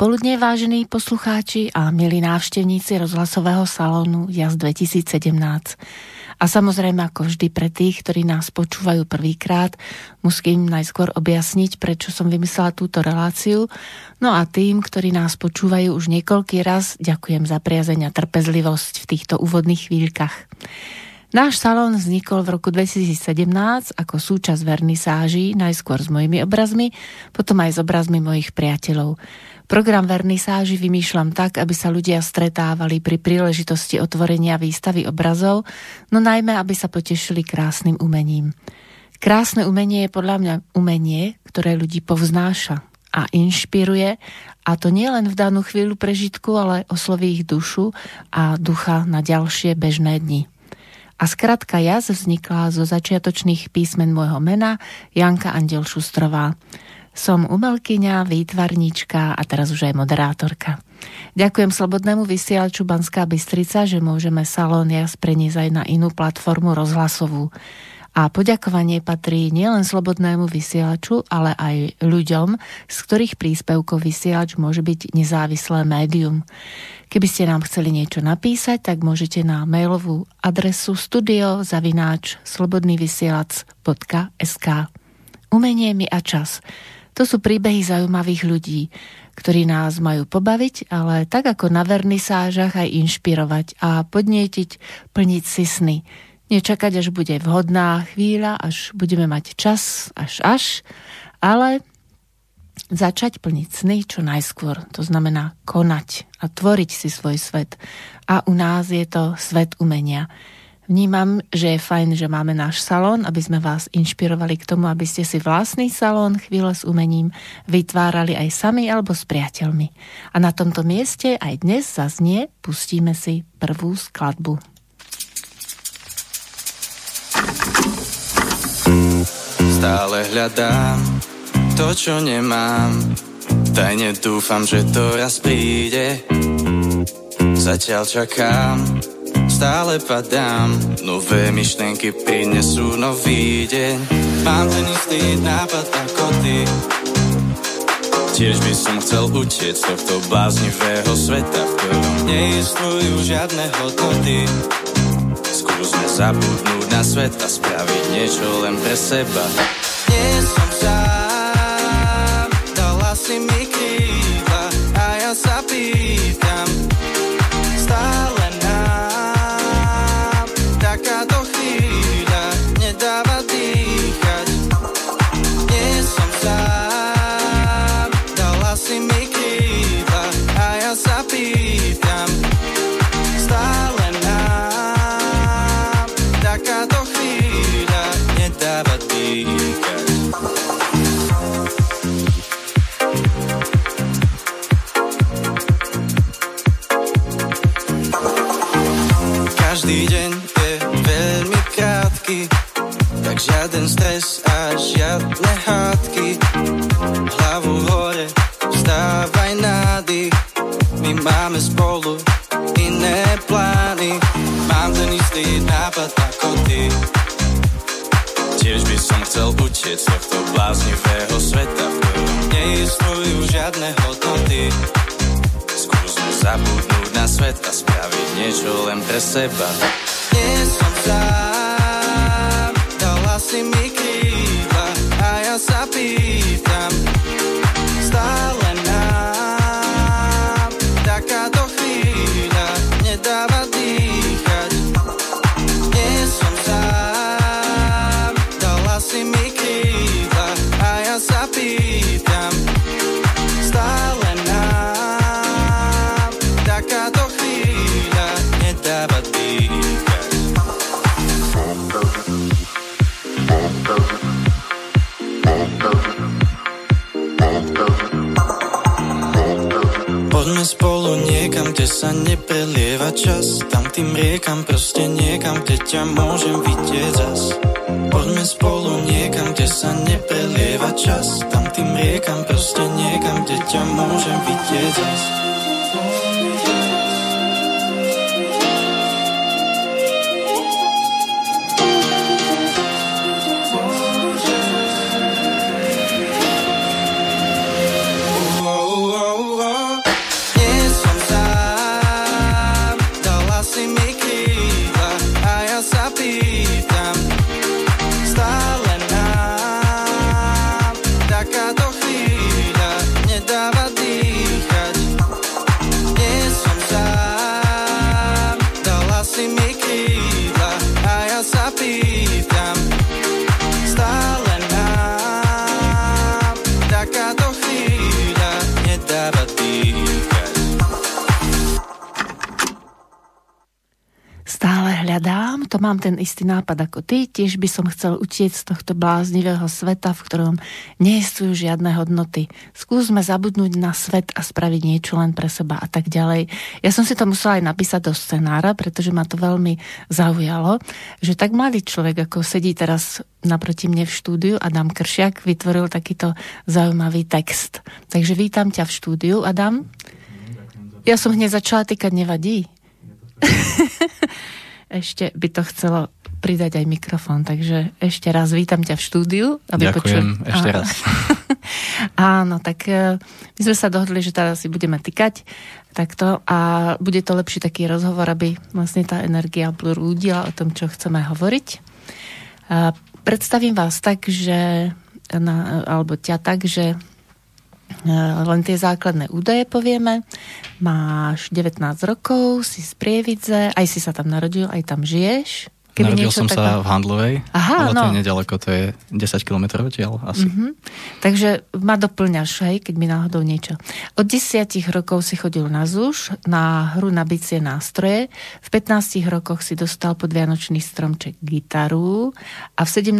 Popoludne, vážení poslucháči a milí návštevníci rozhlasového salónu JAS 2017. A samozrejme, ako vždy pre tých, ktorí nás počúvajú prvýkrát, musím najskôr objasniť, prečo som vymyslela túto reláciu. No a tým, ktorí nás počúvajú už niekoľký raz, ďakujem za priazeň a trpezlivosť v týchto úvodných chvíľkach. Náš salón vznikol v roku 2017 ako súčasť vernisáží, najskôr s mojimi obrazmi, potom aj s obrazmi mojich priateľov. Program vernisáži vymýšľam tak, aby sa ľudia stretávali pri príležitosti otvorenia výstavy obrazov, no najmä, aby sa potešili krásnym umením. Krásne umenie je podľa mňa umenie, ktoré ľudí povznáša a inšpiruje, a to nie len v danú chvíľu prežitku, ale osloví ich dušu a ducha na ďalšie bežné dni. A skratka jaz vznikla zo začiatočných písmen môjho mena Janka Andel Šustrová. Som umelkyňa, výtvarníčka a teraz už aj moderátorka. Ďakujem Slobodnému vysielaču Banská Bystrica, že môžeme Salón Jas preniesť aj na inú platformu rozhlasovú. A poďakovanie patrí nielen slobodnému vysielaču, ale aj ľuďom, z ktorých príspevkov vysielač môže byť nezávislé médium. Keby ste nám chceli niečo napísať, tak môžete na mailovú adresu studiozavináč slobodnývysielac.sk Umenie mi a čas. To sú príbehy zaujímavých ľudí, ktorí nás majú pobaviť, ale tak ako na vernisážach aj inšpirovať a podnietiť plniť si sny nečakať, až bude vhodná chvíľa, až budeme mať čas, až až, ale začať plniť sny čo najskôr. To znamená konať a tvoriť si svoj svet. A u nás je to svet umenia. Vnímam, že je fajn, že máme náš salón, aby sme vás inšpirovali k tomu, aby ste si vlastný salón chvíle s umením vytvárali aj sami alebo s priateľmi. A na tomto mieste aj dnes zaznie, pustíme si prvú skladbu. Stále hľadám to, čo nemám Tajne dúfam, že to raz príde Zatiaľ čakám, stále padám. Nové myšlenky prinesú nový deň. Mám ten istý nápad ako ty. Tiež by som chcel utieť z tohto bláznivého sveta, v ktorom neexistujú žiadne hodnoty. Skúsme zabudnúť na svet a spraviť niečo len pre seba. Nie som sám, dala si mi krídla a ja sa pýtam, seba. To mám ten istý nápad ako ty, tiež by som chcel utiec z tohto bláznivého sveta, v ktorom nie sú žiadne hodnoty. Skúsme zabudnúť na svet a spraviť niečo len pre seba a tak ďalej. Ja som si to musela aj napísať do scenára, pretože ma to veľmi zaujalo, že tak mladý človek, ako sedí teraz naproti mne v štúdiu, Adam Kršiak, vytvoril takýto zaujímavý text. Takže vítam ťa v štúdiu, Adam. Ja som hneď začala týkať, nevadí. ešte by to chcelo pridať aj mikrofón, takže ešte raz vítam ťa v štúdiu. Aby Ďakujem, počul... ešte raz. Áno, tak e, my sme sa dohodli, že teraz si budeme tykať takto a bude to lepší taký rozhovor, aby vlastne tá energia prúdila o tom, čo chceme hovoriť. A predstavím vás tak, že na, alebo ťa tak, že E, len tie základné údaje povieme. Máš 19 rokov, si z Prievidze, aj si sa tam narodil, aj tam žiješ. Keby Narodil som taká... sa v Handlovej, Aha, ale no. to je nedaleko, to je 10 km odtiaľ asi. Mm-hmm. Takže ma doplňaš, hej, keď mi náhodou niečo. Od 10 rokov si chodil na ZUŠ, na hru na bicie nástroje. V 15 rokoch si dostal pod Vianočný stromček gitaru a v 17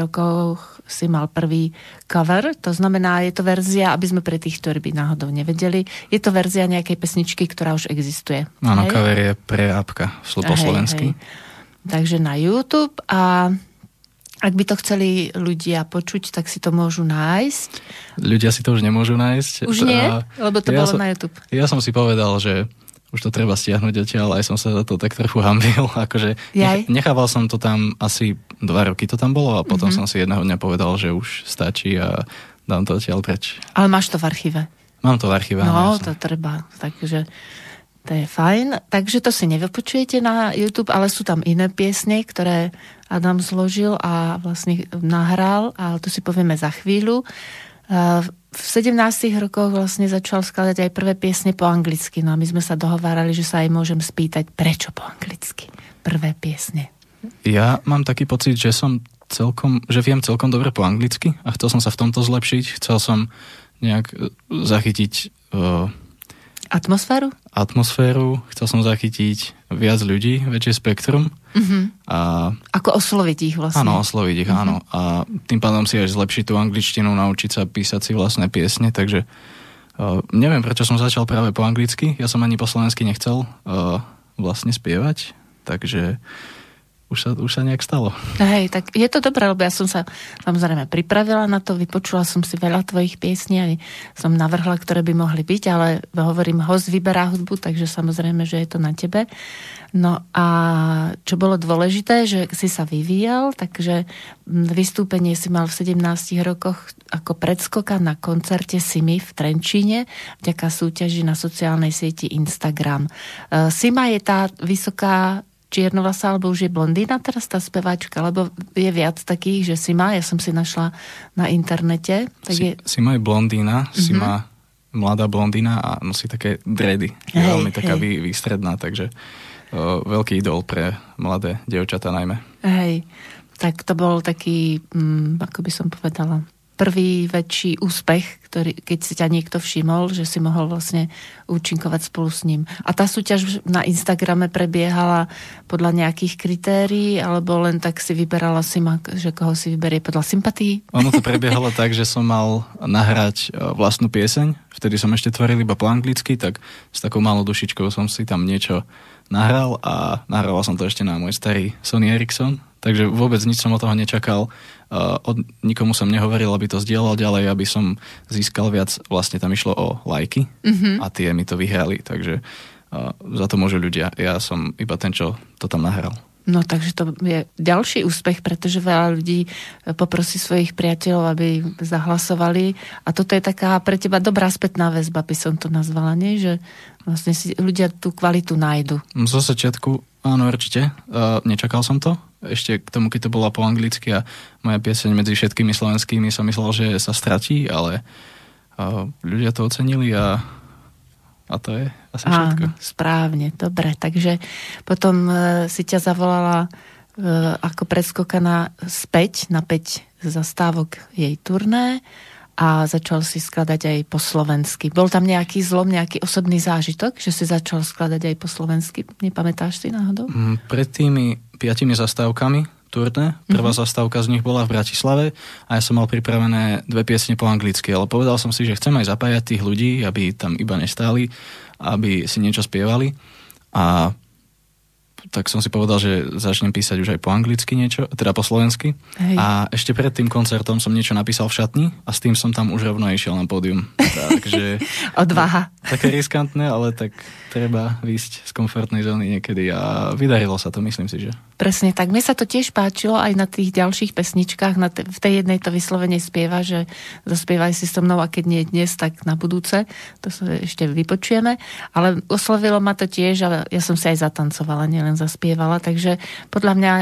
rokoch si mal prvý cover, to znamená, je to verzia, aby sme pre tých, ktorí by náhodou nevedeli, je to verzia nejakej pesničky, ktorá už existuje. Áno, cover je pre apka, po slovensky. Hej. Takže na YouTube a ak by to chceli ľudia počuť, tak si to môžu nájsť. Ľudia si to už nemôžu nájsť. Už nie? A lebo to ja bolo som, na YouTube. Ja som si povedal, že už to treba stiahnuť odtiaľ, aj som sa za to tak trochu hambil. Akože nech, nechával som to tam asi dva roky to tam bolo a potom mm-hmm. som si jedného dňa povedal, že už stačí a dám to odtiaľ preč. Ale máš to v archíve? Mám to v archíve. No, to treba. Takže to je fajn. Takže to si nevypočujete na YouTube, ale sú tam iné piesne, ktoré Adam zložil a vlastne nahral, ale to si povieme za chvíľu. V 17 rokoch vlastne začal skladať aj prvé piesne po anglicky, no a my sme sa dohovárali, že sa aj môžem spýtať, prečo po anglicky prvé piesne. Ja mám taký pocit, že som celkom, že viem celkom dobre po anglicky a chcel som sa v tomto zlepšiť, chcel som nejak e, zachytiť uh, Atmosféru? Atmosféru, chcel som zachytiť viac ľudí, väčšie spektrum. Uh-huh. A, Ako osloviť ich vlastne. Áno, osloviť ich, uh-huh. áno. A tým pádom si aj zlepšiť tú angličtinu, naučiť sa písať si vlastné piesne, takže uh, neviem, prečo som začal práve po anglicky. Ja som ani po slovensky nechcel uh, vlastne spievať, takže už sa, už sa nejak stalo. Hej, tak je to dobré, lebo ja som sa samozrejme pripravila na to, vypočula som si veľa tvojich piesní a som navrhla, ktoré by mohli byť, ale hovorím, host vyberá hudbu, takže samozrejme, že je to na tebe. No a čo bolo dôležité, že si sa vyvíjal, takže vystúpenie si mal v 17 rokoch ako predskoka na koncerte Simi v Trenčíne vďaka súťaži na sociálnej sieti Instagram. E, Sima je tá vysoká čiernovlasá, alebo už je blondína teraz tá speváčka, lebo je viac takých, že si má, ja som si našla na internete. Tak si, je... si má je blondína, mm-hmm. si má mladá blondína a nosí také dredy. Je hej, veľmi taká hej. výstredná, takže o, veľký idol pre mladé dievčatá najmä. Hej, tak to bol taký, mm, ako by som povedala, prvý väčší úspech, ktorý, keď si ťa niekto všimol, že si mohol vlastne účinkovať spolu s ním. A tá súťaž na Instagrame prebiehala podľa nejakých kritérií, alebo len tak si vyberala si že koho si vyberie podľa sympatí? Ono to prebiehalo tak, že som mal nahrať e, vlastnú pieseň, vtedy som ešte tvoril iba po anglicky, tak s takou malou dušičkou som si tam niečo nahral a nahral som to ešte na môj starý Sony Ericsson, takže vôbec nič som od toho nečakal Uh, od, nikomu som nehovoril, aby to zdieľal ďalej, aby som získal viac, vlastne tam išlo o lajky mm-hmm. a tie mi to vyhrali, takže uh, za to môžu ľudia. Ja som iba ten, čo to tam nahral. No takže to je ďalší úspech, pretože veľa ľudí poprosí svojich priateľov, aby zahlasovali a toto je taká pre teba dobrá spätná väzba, by som to nazvala, nie? Že vlastne si ľudia tú kvalitu nájdu. Zo začiatku áno, určite. Uh, nečakal som to ešte k tomu, keď to bola po anglicky a moja pieseň medzi všetkými slovenskými som myslel, že sa stratí, ale uh, ľudia to ocenili a, a to je asi Áno, všetko. správne, dobre. Takže potom uh, si ťa zavolala uh, ako predskokaná späť na 5 zastávok jej turné a začal si skladať aj po slovensky. Bol tam nejaký zlom, nejaký osobný zážitok, že si začal skladať aj po slovensky? Nepamätáš si náhodou? Mm, pred tými piatimi zastávkami turné, prvá mm-hmm. zastávka z nich bola v Bratislave a ja som mal pripravené dve piesne po anglicky, ale povedal som si, že chcem aj zapájať tých ľudí, aby tam iba nestáli, aby si niečo spievali a tak som si povedal, že začnem písať už aj po anglicky niečo, teda po slovensky. Hej. A ešte pred tým koncertom som niečo napísal v šatni a s tým som tam už rovno išiel na pódium. Takže... Odvaha. Také riskantné, ale tak treba výjsť z komfortnej zóny niekedy a vydarilo sa to, myslím si, že. Presne tak. Mne sa to tiež páčilo aj na tých ďalších pesničkách. Na te, v tej jednej to vyslovene spieva, že zaspievaj si so mnou a keď nie dnes, tak na budúce. To sa ešte vypočujeme. Ale oslovilo ma to tiež a ja som si aj zatancovala, nielen zaspievala. Takže podľa mňa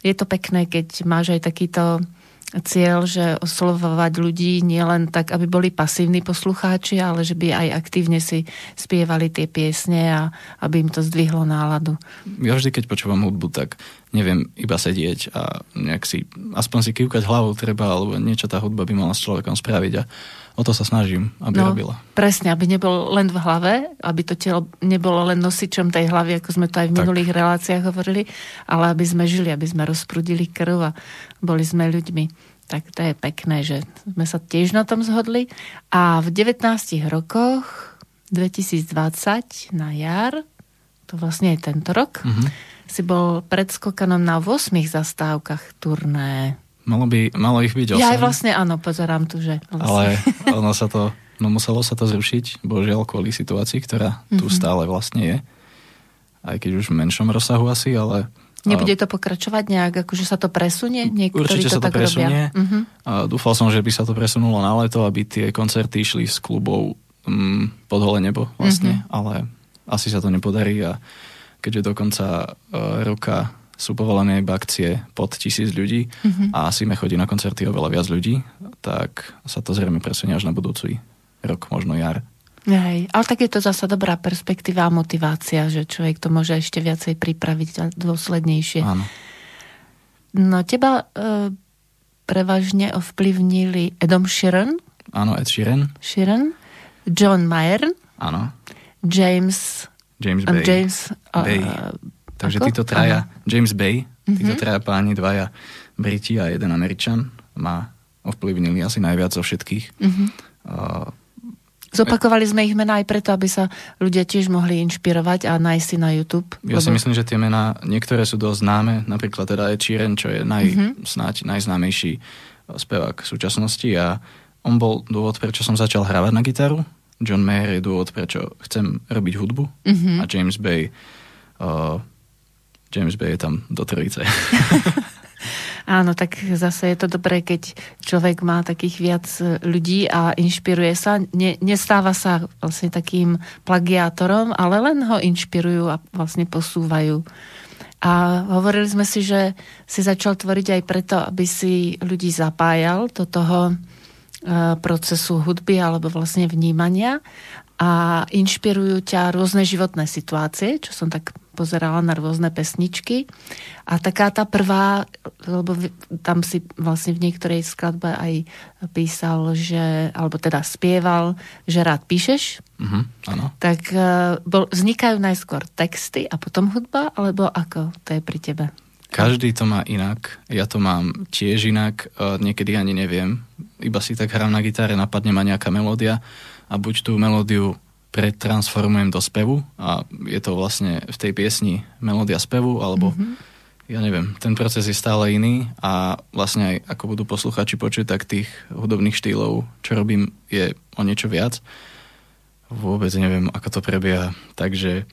je to pekné, keď máš aj takýto cieľ, že oslovovať ľudí nielen tak, aby boli pasívni poslucháči, ale že by aj aktívne si spievali tie piesne a aby im to zdvihlo náladu. Ja vždy, keď počúvam hudbu, tak neviem iba sedieť a nejak si, aspoň si kývkať hlavou treba, alebo niečo tá hudba by mala s človekom spraviť a o to sa snažím, aby no, robila. Presne, aby nebol len v hlave, aby to telo nebolo len nosičom tej hlavy, ako sme to aj v tak. minulých reláciách hovorili, ale aby sme žili, aby sme rozprudili krv a boli sme ľuďmi. Tak to je pekné, že sme sa tiež na tom zhodli. A v 19 rokoch 2020 na jar, to vlastne je tento rok, mm-hmm si bol predskokanom na 8 zastávkach turné. Malo, by, malo ich byť 8. Ja aj vlastne áno, pozerám tu, že... Vlastne. Ale ono sa to, no muselo sa to zrušiť, božiaľ kvôli situácii, ktorá tu mm-hmm. stále vlastne je. Aj keď už v menšom rozsahu asi, ale... Nebude to pokračovať nejak, akože sa to presunie? Niektorí Určite to sa to presunie. Uh-huh. A dúfal som, že by sa to presunulo na leto, aby tie koncerty išli s klubov um, pod hole nebo vlastne, uh-huh. ale asi sa to nepodarí a keďže do konca uh, roka sú povolené iba akcie pod tisíc ľudí mm-hmm. a asi chodí na koncerty oveľa viac ľudí, tak sa to zrejme presunie až na budúci rok, možno jar. Hej, ale tak je to zasa dobrá perspektíva a motivácia, že človek to môže ešte viacej pripraviť a dôslednejšie. Áno. No teba e, prevažne ovplyvnili Edom Sheeran. Áno, Ed Sheeran. Sheeran. John Mayer. Áno. James James Bay. James, Bay. Uh, Takže ako? títo traja, Aha. James Bay, uh-huh. títo traja páni, dvaja Briti a jeden Američan ma ovplyvnili asi najviac zo všetkých. Uh-huh. Uh, Zopakovali sme ich mená aj preto, aby sa ľudia tiež mohli inšpirovať a nájsť si na YouTube. Ja lebo... si myslím, že tie mená, niektoré sú dosť známe, napríklad teda Ed Sheeran, čo je naj, uh-huh. snáď najznámejší spevák v súčasnosti a on bol dôvod, prečo som začal hrávať na gitaru, John Mayer je dôvod, prečo chcem robiť hudbu mm-hmm. a James Bay uh, James Bay je tam do trojice. Áno, tak zase je to dobré, keď človek má takých viac ľudí a inšpiruje sa. Ne, nestáva sa vlastne takým plagiátorom, ale len ho inšpirujú a vlastne posúvajú. A hovorili sme si, že si začal tvoriť aj preto, aby si ľudí zapájal do toho E, procesu hudby alebo vlastne vnímania a inšpirujú ťa rôzne životné situácie, čo som tak pozerala na rôzne pesničky. A taká tá prvá, lebo tam si vlastne v niektorej skladbe aj písal, že, alebo teda spieval, že rád píšeš. Uh-huh, áno. Tak e, bol, vznikajú najskôr texty a potom hudba, alebo ako to je pri tebe? Každý to má inak. Ja to mám tiež inak. Niekedy ani neviem. Iba si tak hrám na gitare, napadne ma nejaká melódia a buď tú melódiu pretransformujem do spevu a je to vlastne v tej piesni melódia spevu, alebo mm-hmm. ja neviem, ten proces je stále iný a vlastne aj ako budú posluchači počuť, tak tých hudobných štýlov, čo robím, je o niečo viac. Vôbec neviem, ako to prebieha, takže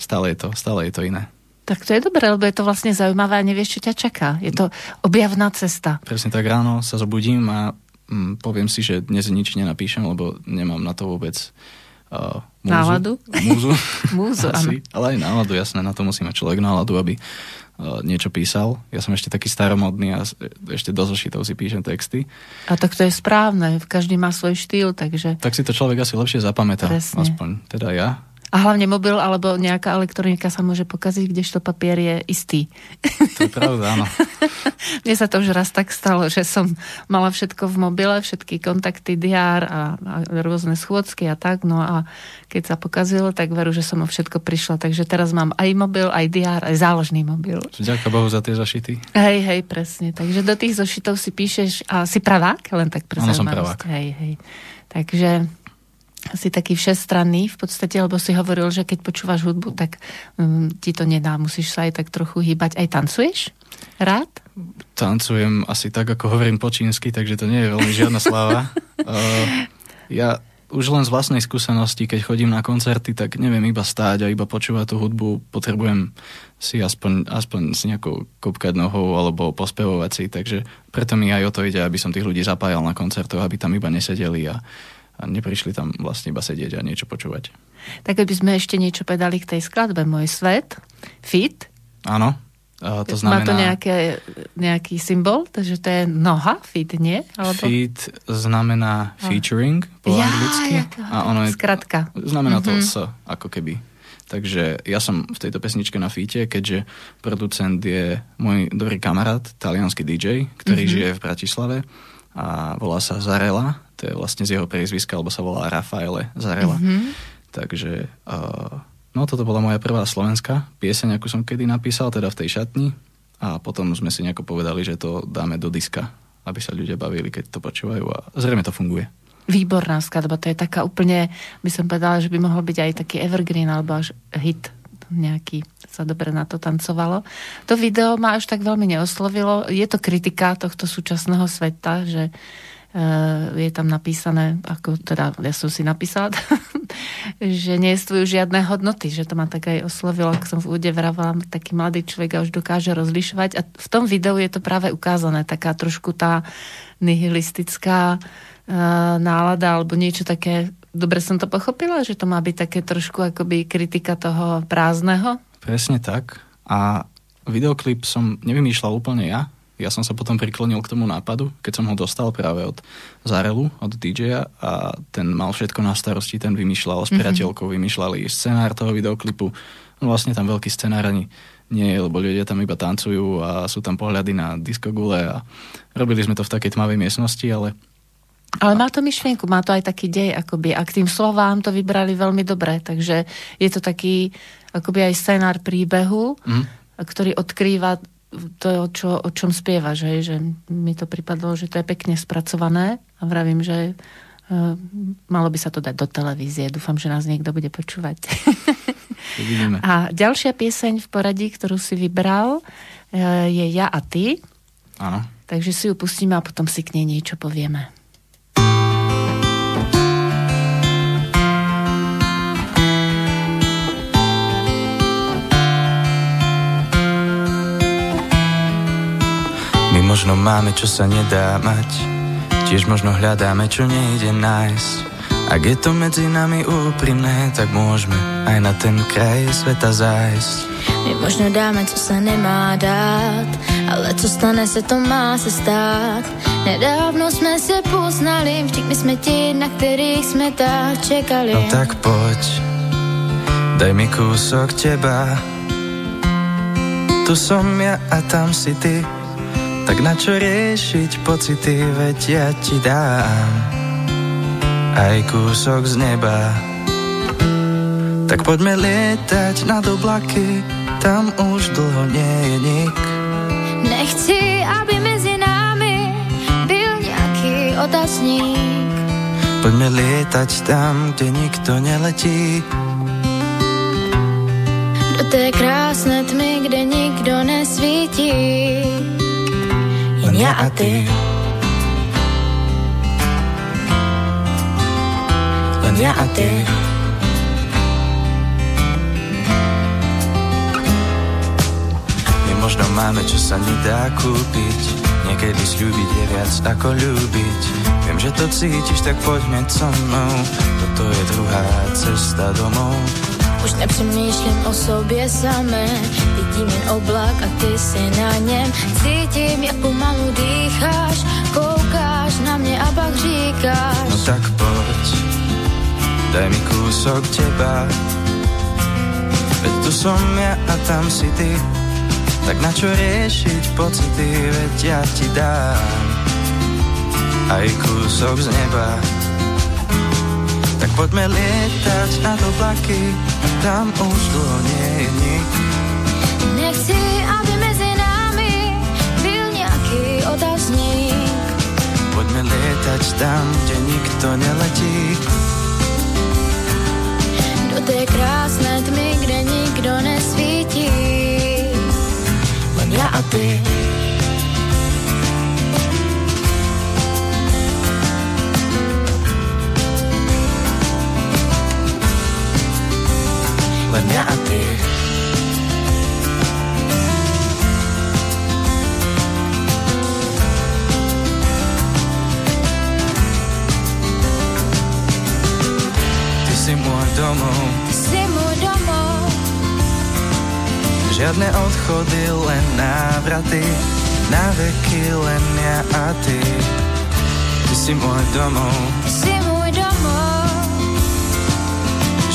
stále je to, stále je to iné. Tak to je dobré, lebo je to vlastne zaujímavé a nevieš, čo ťa čaká. Je to objavná cesta. Presne tak ráno sa zobudím a mm, poviem si, že dnes nič nenapíšem, lebo nemám na to vôbec uh, múzu. Náladu? Múzu. múzu, Asi, Ale aj náladu, jasné, na to musí mať človek náladu, aby uh, niečo písal. Ja som ešte taký staromodný a ešte do zošitov si píšem texty. A tak to je správne, každý má svoj štýl, takže... Tak si to človek asi lepšie zapamätá, Presne. aspoň teda ja. A hlavne mobil alebo nejaká elektronika sa môže pokaziť, kdežto papier je istý. To je pravda, áno. Mne sa to už raz tak stalo, že som mala všetko v mobile, všetky kontakty, diár a, a rôzne schôdzky a tak, no a keď sa pokazilo, tak veru, že som o všetko prišla. Takže teraz mám aj mobil, aj diár, aj záložný mobil. Ďakujem Bohu za tie zašity. Hej, hej, presne. Takže do tých zošitov si píšeš, a si pravák? Len tak pre som pravák. Hej, hej. Takže si taký všestranný v podstate, lebo si hovoril, že keď počúvaš hudbu, tak um, ti to nedá, musíš sa aj tak trochu hýbať. Aj tancuješ? Rád? Tancujem asi tak, ako hovorím po čínsky, takže to nie je veľmi žiadna sláva. uh, ja už len z vlastnej skúsenosti, keď chodím na koncerty, tak neviem iba stáť a iba počúvať tú hudbu, potrebujem si aspoň, aspoň si nejako kopkať nohou alebo pospevovať si, takže preto mi aj o to ide, aby som tých ľudí zapájal na koncertoch, aby tam iba nesedeli a, a neprišli tam vlastne iba sedieť a niečo počúvať. Tak by sme ešte niečo pedali k tej skladbe Môj svet, Fit. Áno, Uh, to znamená... Má to nejaké, nejaký symbol? Takže to je noha, fit, nie? Alebo... Fit znamená featuring po ja, anglicky. Ja, a ono je, skratka. Znamená to mm-hmm. s, ako keby. Takže ja som v tejto pesničke na fite, keďže producent je môj dobrý kamarát, talianský DJ, ktorý mm-hmm. žije v Bratislave a volá sa Zarela, to je vlastne z jeho priezviska, alebo sa volá Rafaele Zarela. Mm-hmm. Takže uh, No toto bola moja prvá slovenská pieseň, akú som kedy napísal, teda v tej šatni. A potom sme si nejako povedali, že to dáme do diska, aby sa ľudia bavili, keď to počúvajú a zrejme to funguje. Výborná skladba, to je taká úplne, by som povedala, že by mohol byť aj taký evergreen alebo až hit nejaký sa dobre na to tancovalo. To video ma až tak veľmi neoslovilo. Je to kritika tohto súčasného sveta, že je tam napísané, ako teda ja som si napísala, že nie sú žiadne hodnoty, že to ma tak aj oslovilo, ak som v úde vravala, taký mladý človek a už dokáže rozlišovať. A v tom videu je to práve ukázané, taká trošku tá nihilistická uh, nálada alebo niečo také, dobre som to pochopila, že to má byť také trošku akoby kritika toho prázdneho? Presne tak. A videoklip som nevymýšľal úplne ja, ja som sa potom priklonil k tomu nápadu, keď som ho dostal práve od Zarelu, od DJ-a a ten mal všetko na starosti, ten vymýšľal s mhm. priateľkou, vymýšľali scenár toho videoklipu. No vlastne tam veľký scenár ani nie je, lebo ľudia tam iba tancujú a sú tam pohľady na diskogule a robili sme to v takej tmavej miestnosti, ale ale má to myšlienku, má to aj taký dej, akoby, a k tým slovám to vybrali veľmi dobre, takže je to taký, akoby aj scenár príbehu, mm. ktorý odkrýva to, čo, o čom spieva, že, že mi to pripadlo, že to je pekne spracované a vravím, že uh, malo by sa to dať do televízie. Dúfam, že nás niekto bude počúvať. a ďalšia pieseň v poradí, ktorú si vybral, uh, je Ja a ty. Áno. Takže si ju pustíme a potom si k nej niečo povieme. Možno máme, čo sa nedá mať. Tiež možno hľadáme, čo nejde nájsť. Ak je to medzi nami úprimné Tak môžeme aj na ten kraj sveta zájsť. My možno dáme, co sa nemá dát Ale co stane se, to má se stát. Nedávno sme se poznali my sme ti, na ktorých sme tak čekali. No tak poď Daj mi kúsok teba. Tu som ja a tam si ty tak na čo riešiť pocity, veď ja ti dám aj kúsok z neba. Tak poďme lietať nad oblaky, tam už dlho nie je nik. Nechci, aby medzi nami byl nejaký otazník. Poďme lietať tam, kde nikto neletí. Do té krásne tmy, kde nikto nesvítí ja a ty. Len ja a ty. My možno máme, čo sa nedá kúpiť. Niekedy slúbiť je viac ako ľúbiť. Viem, že to cítiš, tak poďme so mnou. Toto je druhá cesta domov. Už nepřemýšlím o sobě samé. Vidím jen oblak a ty si na něm. Cítím, jak pomalu dýcháš. Koukáš na mě a pak říkáš No tak poď Daj mi kúsok teba. Tu som ja a tam si ty. Tak na čo riešiť pocity Veď ja ti dám Aj kúsok z neba. Tak poďme lietať na do oblaky Tam už dlho nie je nik Nechci, aby medzi nami Byl nejaký otazník Poďme lietať tam, kde nikto neletí. Do tej krásnej tmy, kde nikto nesvítí. Len ja a ty Len ja a ty. Ty si môj domov. Si môj domov. Žiadne odchody, len návraty. Na veky len ja a ty. Ty si môj domov. Si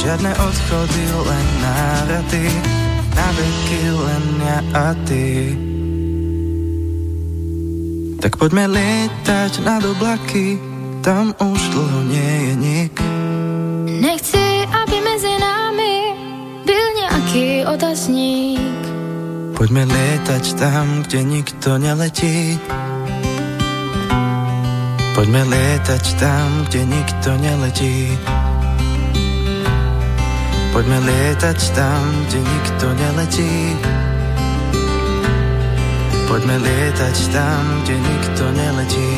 Žiadne odchody, len návraty. Na veky len ja a ty. Tak poďme lietať nad oblaky. Tam už dlho nie je nik. Nechci, aby medzi nami Byl nejaký otazník. Poďme lietať tam, kde nikto neletí. Poďme lietať tam, kde nikto neletí Poďme lietať tam, kde nikto neletí. Poďme lietať tam, kde nikto neletí.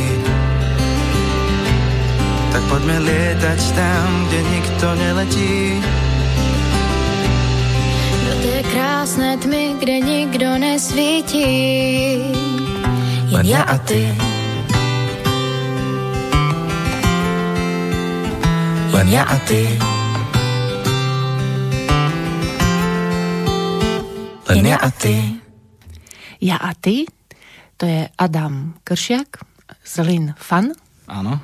Tak poďme lietať tam, kde nikto neletí. Do tej krásnej tmy, kde nikto nesvítí. Jen ja a ty? Len ja a ty Len ja a ty Ja a ty, to je Adam Kršiak z Lin Fan. Áno.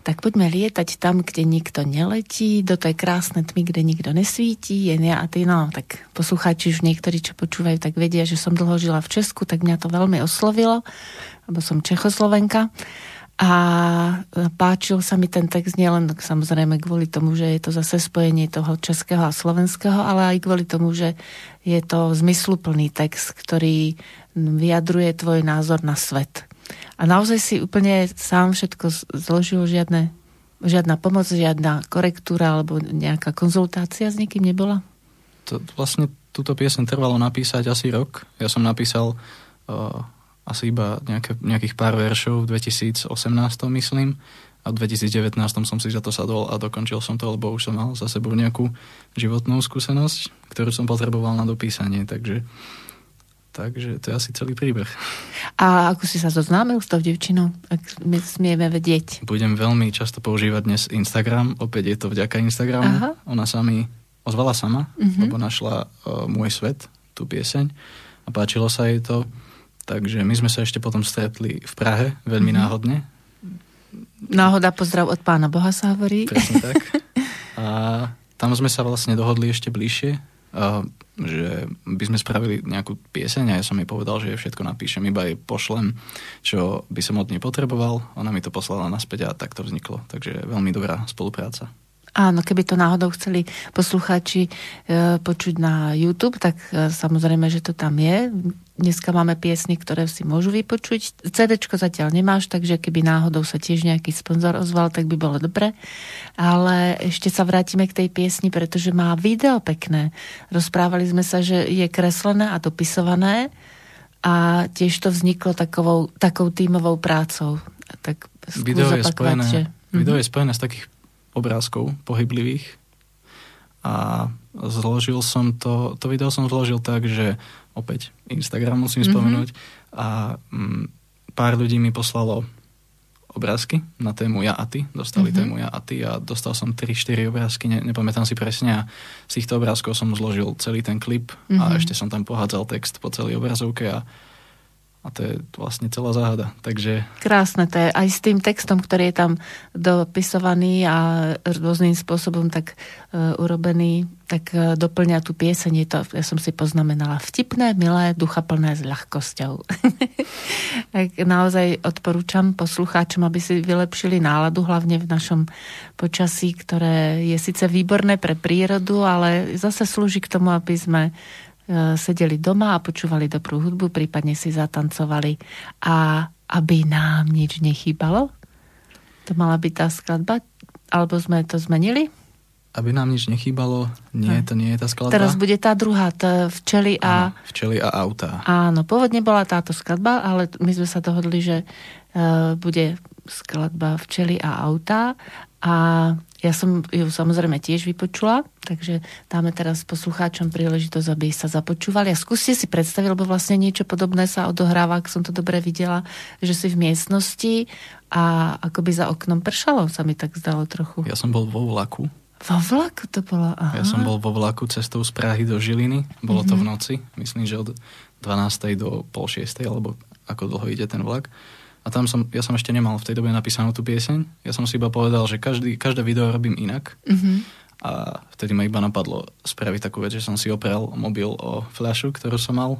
Tak poďme lietať tam, kde nikto neletí, do tej krásnej tmy, kde nikto nesvíti, je ja a ty, no, tak poslucháči už niektorí, čo počúvajú, tak vedia, že som dlho žila v Česku, tak mňa to veľmi oslovilo, lebo som Čechoslovenka. A páčil sa mi ten text nielen samozrejme kvôli tomu, že je to zase spojenie toho českého a slovenského, ale aj kvôli tomu, že je to zmysluplný text, ktorý vyjadruje tvoj názor na svet. A naozaj si úplne sám všetko zložil, žiadne, žiadna pomoc, žiadna korektúra alebo nejaká konzultácia s nikým nebola? To, vlastne túto piesen trvalo napísať asi rok. Ja som napísal uh, asi iba nejaké, nejakých pár veršov v 2018, myslím. A v 2019 som si za to sadol a dokončil som to, lebo už som mal za sebou nejakú životnú skúsenosť, ktorú som potreboval na dopísanie. Takže Takže to je asi celý príbeh. A ako si sa zoznámil s tou devčinou, ak my smieme vedieť? Budem veľmi často používať dnes Instagram, opäť je to vďaka Instagramu. Aha. Ona sa mi ozvala sama, uh-huh. lebo našla uh, Môj svet, tú pieseň a páčilo sa jej to. Takže my sme sa ešte potom stretli v Prahe, veľmi uh-huh. náhodne. Náhoda pozdrav od pána Boha sa hovorí. Presne tak. A tam sme sa vlastne dohodli ešte bližšie, že by sme spravili nejakú pieseň a ja som jej povedal, že je všetko napíšem, iba jej pošlem, čo by som od nej potreboval. Ona mi to poslala naspäť a tak to vzniklo. Takže veľmi dobrá spolupráca. Áno, keby to náhodou chceli poslucháči e, počuť na YouTube, tak e, samozrejme, že to tam je. Dneska máme piesny, ktoré si môžu vypočuť. CDčko zatiaľ nemáš, takže keby náhodou sa tiež nejaký sponzor ozval, tak by bolo dobre. Ale ešte sa vrátime k tej piesni, pretože má video pekné. Rozprávali sme sa, že je kreslené a dopisované a tiež to vzniklo takovou, takou tímovou prácou. Tak video je, spojené, že... video je spojené z takých obrázkov pohyblivých a zložil som to, to video som zložil tak, že opäť Instagram musím mm-hmm. spomenúť a mm, pár ľudí mi poslalo obrázky na tému Ja a ty, dostali mm-hmm. tému Ja a ty a dostal som 3-4 obrázky, ne, nepamätám si presne a z týchto obrázkov som zložil celý ten klip mm-hmm. a mhm. ešte som tam pohádzal text po celej obrazovke a A to je vlastne celá záhada. Takže... Krásne to je. Aj s tým textom, ktorý je tam dopisovaný a rôznym spôsobom tak uh, urobený, tak uh, doplňa tú pieseň. Je to, ja som si poznamenala, vtipné, milé, duchaplné s ľahkosťou. tak naozaj odporúčam poslucháčom, aby si vylepšili náladu, hlavne v našom počasí, ktoré je síce výborné pre prírodu, ale zase slúži k tomu, aby sme E, sedeli doma a počúvali dobrú hudbu, prípadne si zatancovali a aby nám nič nechýbalo? To mala byť tá skladba? Alebo sme to zmenili? Aby nám nič nechýbalo, nie, to nie je tá skladba. Teraz bude tá druhá, tá včely a... Áno, včely a auta. Áno, pôvodne bola táto skladba, ale my sme sa dohodli, že uh, bude skladba včely a auta a ja som ju samozrejme tiež vypočula, takže dáme teraz poslucháčom príležitosť, aby sa započúvali. A skúste si predstaviť, lebo vlastne niečo podobné sa odohráva, ak som to dobre videla, že si v miestnosti a akoby za oknom pršalo, sa mi tak zdalo trochu. Ja som bol vo vlaku. Vo vlaku to bolo? Aha. Ja som bol vo vlaku cestou z Prahy do Žiliny. Bolo mm-hmm. to v mhm. noci. Myslím, že od 12. do pol 6. alebo ako dlho ide ten vlak. A tam som, ja som ešte nemal v tej dobe napísanú tú pieseň. Ja som si iba povedal, že každý, každé video robím inak. Mm-hmm. A vtedy ma iba napadlo spraviť takú vec, že som si oprel mobil o fľašu, ktorú som mal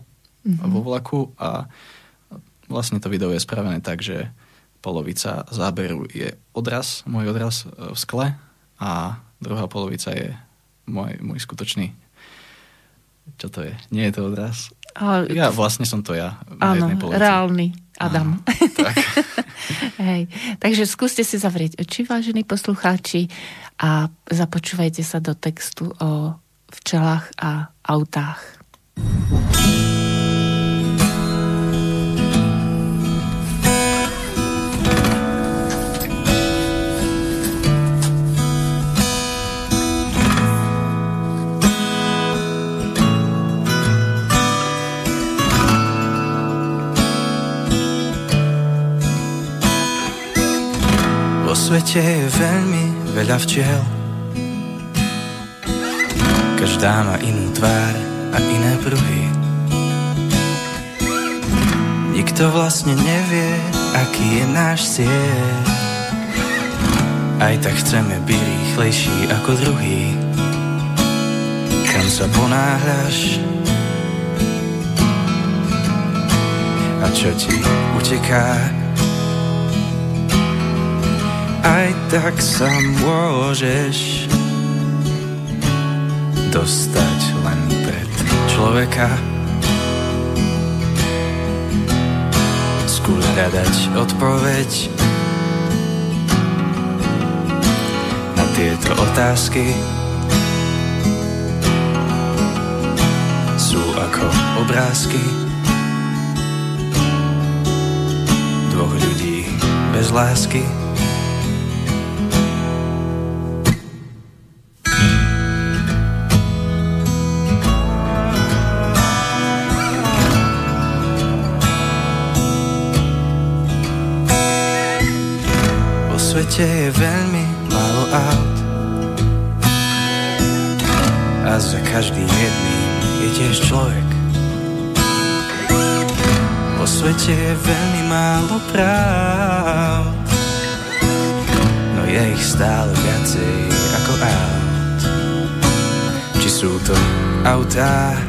mm-hmm. vo vlaku a vlastne to video je spravené tak, že polovica záberu je odraz, môj odraz e, v skle a druhá polovica je môj, môj skutočný čo to je? Nie je to odraz? A, ja vlastne som to ja. Áno, reálny. Adam. tak. Hej. Takže skúste si zavrieť oči, vážení poslucháči, a započúvajte sa do textu o včelách a autách. Je veľmi veľa včiel Každá má inú tvár a iné pruhy. Nikto vlastne nevie, aký je náš cieľ Aj tak chceme byť rýchlejší ako druhý. Kam sa ponáhľaš? A čo ti uteká aj tak sa môžeš dostať len pred človeka. Skús hľadať odpoveď na tieto otázky. Sú ako obrázky dvoch ľudí bez lásky. Svete je veľmi málo aut. A za každým jedným je tiež človek. Po svete je veľmi málo práv. No je ich stále viacej ako aut. Či sú to autá?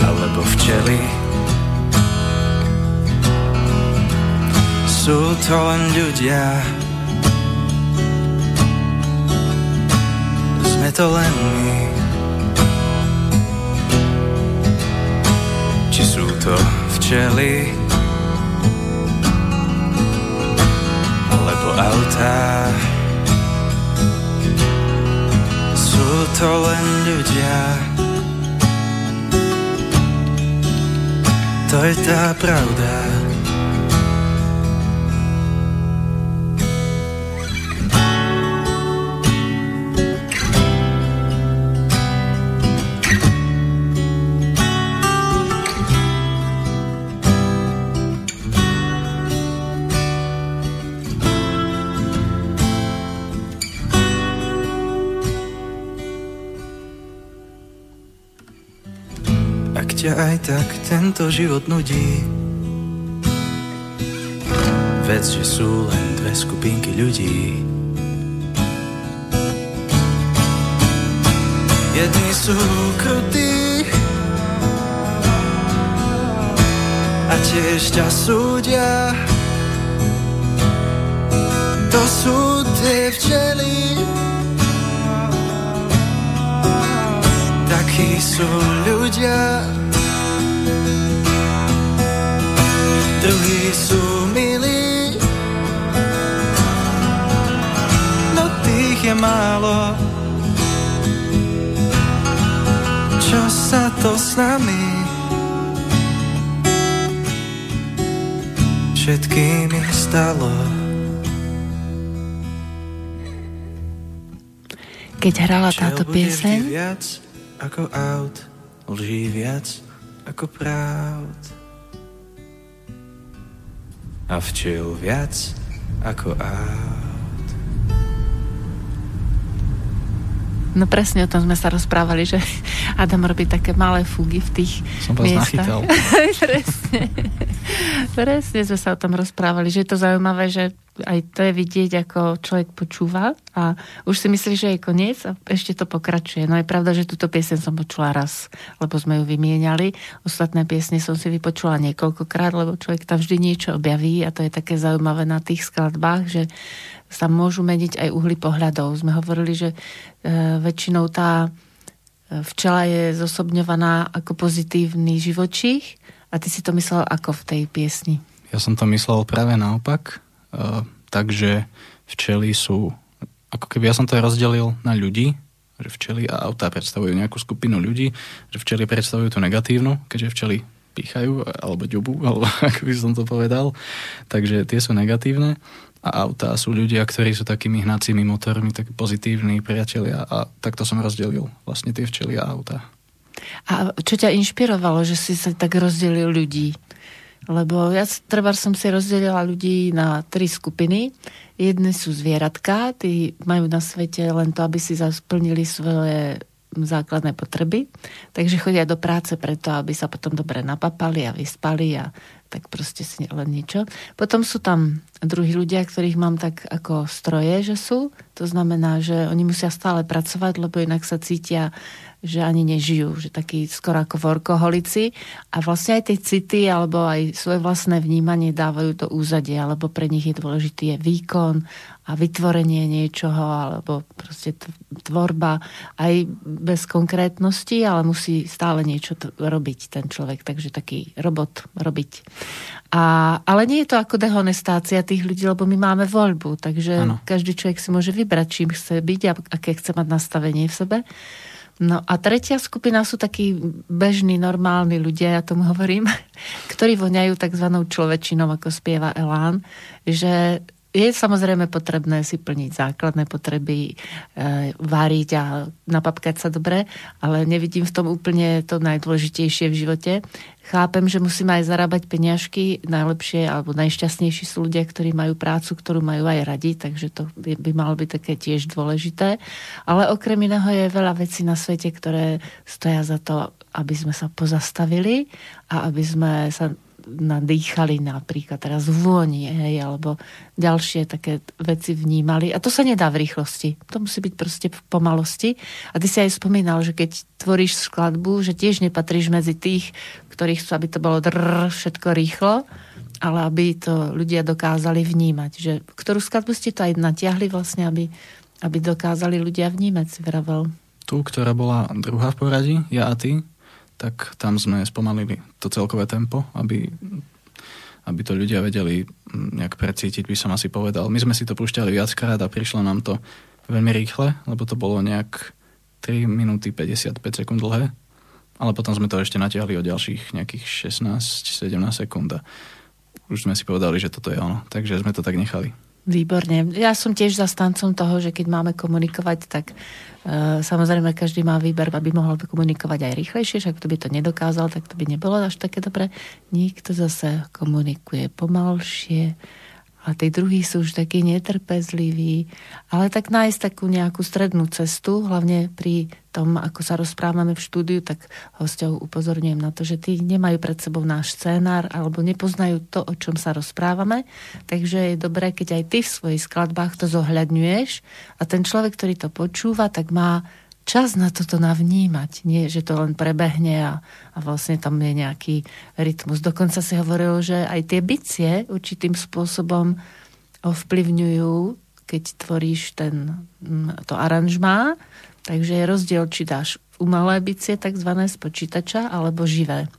Alebo včely sú to len ľudia. Sme to len my. Či sú to včely? Alebo autá Sú to len ľudia. To je tá pravda tak tento život nudí. Vec, že sú len dve skupinky ľudí. Jedni sú krutí a tiež ťa súdia. To sú tie včely, takí sú ľudia. Druhí sú milí, no tých je málo. čo sa to s nami všetkými stalo. Keď hrala táto pieseň, viac ako aut, lží viac ako pravd. A včiel viac ako aut. No presne o tom sme sa rozprávali, že Adam robí také malé fugy v tých Som vás miestach. nachytal. presne. presne sme sa o tom rozprávali, že je to zaujímavé, že aj to je vidieť, ako človek počúva a už si myslí, že je koniec a ešte to pokračuje. No je pravda, že túto piesen som počula raz, lebo sme ju vymieniali. Ostatné piesne som si vypočula niekoľkokrát, lebo človek tam vždy niečo objaví a to je také zaujímavé na tých skladbách, že sa môžu meniť aj uhly pohľadov. Sme hovorili, že e, väčšinou tá e, včela je zosobňovaná ako pozitívny živočích a ty si to myslel ako v tej piesni? Ja som to myslel práve naopak, takže včely sú, ako keby ja som to rozdelil na ľudí, že včely a autá predstavujú nejakú skupinu ľudí, že včely predstavujú tú negatívnu, keďže včely pýchajú, alebo ďubu, alebo ako by som to povedal. Takže tie sú negatívne a autá sú ľudia, ktorí sú takými hnacími motormi, takí pozitívni priatelia a takto som rozdelil vlastne tie včely a autá. A čo ťa inšpirovalo, že si sa tak rozdelil ľudí? Lebo ja treba som si rozdelila ľudí na tri skupiny. Jedni sú zvieratka, tí majú na svete len to, aby si zasplnili svoje základné potreby. Takže chodia do práce preto, aby sa potom dobre napapali a vyspali a tak proste si len niečo. Potom sú tam druhí ľudia, ktorých mám tak ako stroje, že sú. To znamená, že oni musia stále pracovať, lebo inak sa cítia že ani nežijú, že takí skoro ako workoholici a vlastne aj tie city alebo aj svoje vlastné vnímanie dávajú do úzadia, alebo pre nich je dôležitý je výkon a vytvorenie niečoho alebo proste tvorba aj bez konkrétnosti, ale musí stále niečo t- robiť ten človek, takže taký robot robiť. A, ale nie je to ako dehonestácia tých ľudí, lebo my máme voľbu, takže ano. každý človek si môže vybrať, čím chce byť a aké chce mať nastavenie v sebe. No a tretia skupina sú takí bežní, normálni ľudia, ja tomu hovorím, ktorí voňajú tzv. človečinou, ako spieva Elán, že je samozrejme potrebné si plniť základné potreby, e, váriť a napapkať sa dobre, ale nevidím v tom úplne to najdôležitejšie v živote. Chápem, že musíme aj zarábať peňažky, najlepšie alebo najšťastnejší sú ľudia, ktorí majú prácu, ktorú majú aj radi, takže to by, by malo byť také tiež dôležité. Ale okrem iného je veľa vecí na svete, ktoré stoja za to, aby sme sa pozastavili a aby sme sa nadýchali napríklad teraz vôni, hej, alebo ďalšie také veci vnímali. A to sa nedá v rýchlosti. To musí byť proste v pomalosti. A ty si aj spomínal, že keď tvoríš skladbu, že tiež nepatríš medzi tých, ktorí chcú, aby to bolo drr, všetko rýchlo, ale aby to ľudia dokázali vnímať. Že, ktorú skladbu ste to aj natiahli vlastne, aby, aby dokázali ľudia vnímať, si vravel. Tu, ktorá bola druhá v poradí, ja a ty, tak tam sme spomalili to celkové tempo, aby, aby to ľudia vedeli mm, nejak precítiť, by som asi povedal. My sme si to púšťali viackrát a prišlo nám to veľmi rýchle, lebo to bolo nejak 3 minúty 55 sekúnd dlhé, ale potom sme to ešte natiahli o ďalších nejakých 16-17 sekúnd a už sme si povedali, že toto je ono. Takže sme to tak nechali. Výborne. Ja som tiež zastancom toho, že keď máme komunikovať, tak samozrejme každý má výber, aby mohol komunikovať aj rýchlejšie, však to by to nedokázal, tak to by nebolo až také dobre. Niekto zase komunikuje pomalšie a tí druhí sú už takí netrpezliví. Ale tak nájsť takú nejakú strednú cestu, hlavne pri tom, ako sa rozprávame v štúdiu, tak hostov upozorňujem na to, že tí nemajú pred sebou náš scénár alebo nepoznajú to, o čom sa rozprávame. Takže je dobré, keď aj ty v svojich skladbách to zohľadňuješ a ten človek, ktorý to počúva, tak má čas na toto navnímať. Nie, že to len prebehne a, a vlastne tam je nejaký rytmus. Dokonca si hovoril, že aj tie bicie určitým spôsobom ovplyvňujú, keď tvoríš ten, to aranžmá. Takže je rozdiel, či dáš umelé bicie, takzvané z počítača, alebo živé.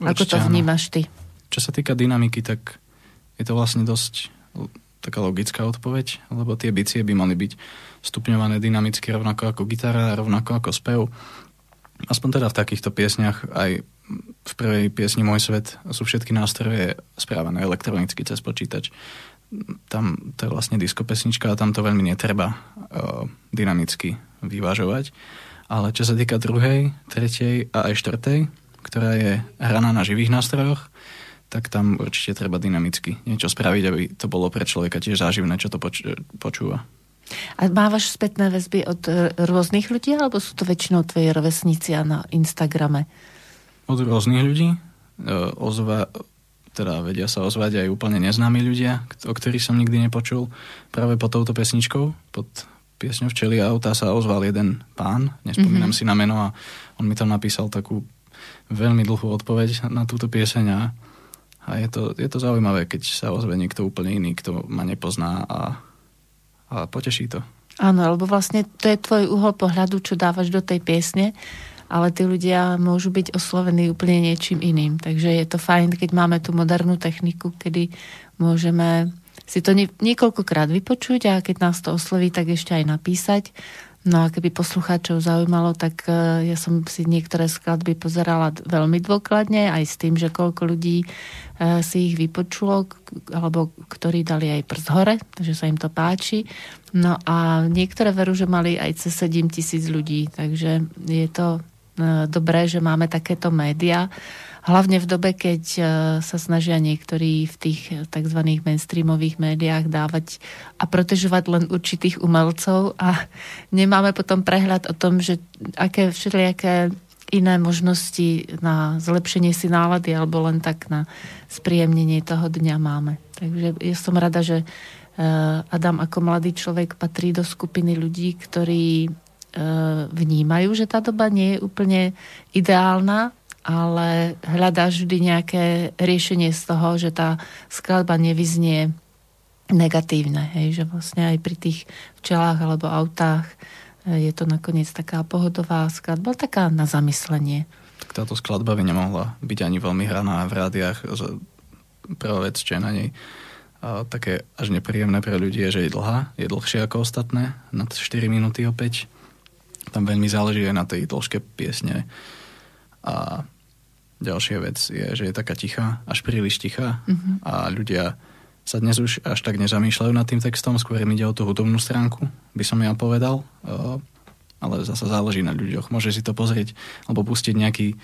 Určite, Ako to vnímaš ty? Čo sa týka dynamiky, tak je to vlastne dosť taká logická odpoveď, lebo tie bicie by mali byť stupňované dynamicky rovnako ako gitara, rovnako ako spev. Aspoň teda v takýchto piesniach aj v prvej piesni Môj svet sú všetky nástroje správané elektronicky cez počítač. Tam to je vlastne disco pesnička a tam to veľmi netreba uh, dynamicky vyvážovať. Ale čo sa týka druhej, tretej a aj štvrtej, ktorá je hraná na živých nástrojoch, tak tam určite treba dynamicky niečo spraviť, aby to bolo pre človeka tiež záživné, čo to poč- počúva. A mávaš spätné väzby od e, rôznych ľudí, alebo sú to väčšinou tvoje rovesníci na Instagrame? Od rôznych ľudí. E, ozva, teda vedia sa ozvať aj úplne neznámi ľudia, o ktorých som nikdy nepočul. Práve pod touto pesničkou, pod piesňou Včeli auta sa ozval jeden pán, nespomínam mm-hmm. si na meno a on mi tam napísal takú veľmi dlhú odpoveď na túto pieseň a, a je, to, je to zaujímavé, keď sa ozve niekto úplne iný, kto ma nepozná a a poteší to. Áno, lebo vlastne to je tvoj uhol pohľadu, čo dávaš do tej piesne, ale tí ľudia môžu byť oslovení úplne niečím iným. Takže je to fajn, keď máme tú modernú techniku, kedy môžeme si to niekoľkokrát vypočuť a keď nás to osloví, tak ešte aj napísať. No a keby poslucháčov zaujímalo, tak e, ja som si niektoré skladby pozerala veľmi dôkladne, aj s tým, že koľko ľudí e, si ich vypočulo, alebo ktorí dali aj prst hore, takže sa im to páči. No a niektoré veru, že mali aj cez 7 tisíc ľudí, takže je to e, dobré, že máme takéto média Hlavne v dobe, keď e, sa snažia niektorí v tých tzv. mainstreamových médiách dávať a protežovať len určitých umelcov a nemáme potom prehľad o tom, že aké všelijaké iné možnosti na zlepšenie si nálady alebo len tak na spríjemnenie toho dňa máme. Takže ja som rada, že e, Adam ako mladý človek patrí do skupiny ľudí, ktorí e, vnímajú, že tá doba nie je úplne ideálna ale hľadáš vždy nejaké riešenie z toho, že tá skladba nevyznie negatívne, hej, že vlastne aj pri tých včelách alebo autách e, je to nakoniec taká pohodová skladba, taká na zamyslenie. Tak táto skladba by nemohla byť ani veľmi hraná v rádiách. Prvá vec, čo je na nej a také až nepríjemné pre ľudí je, že je dlhá, je dlhšia ako ostatné, na 4 minúty opäť. Tam veľmi záleží aj na tej dĺžke piesne. A ďalšia vec je, že je taká tichá, až príliš tichá mm-hmm. a ľudia sa dnes už až tak nezamýšľajú nad tým textom, skôr im ide o tú hudobnú stránku, by som ja povedal. Ale zase záleží na ľuďoch. Môže si to pozrieť, alebo pustiť nejaký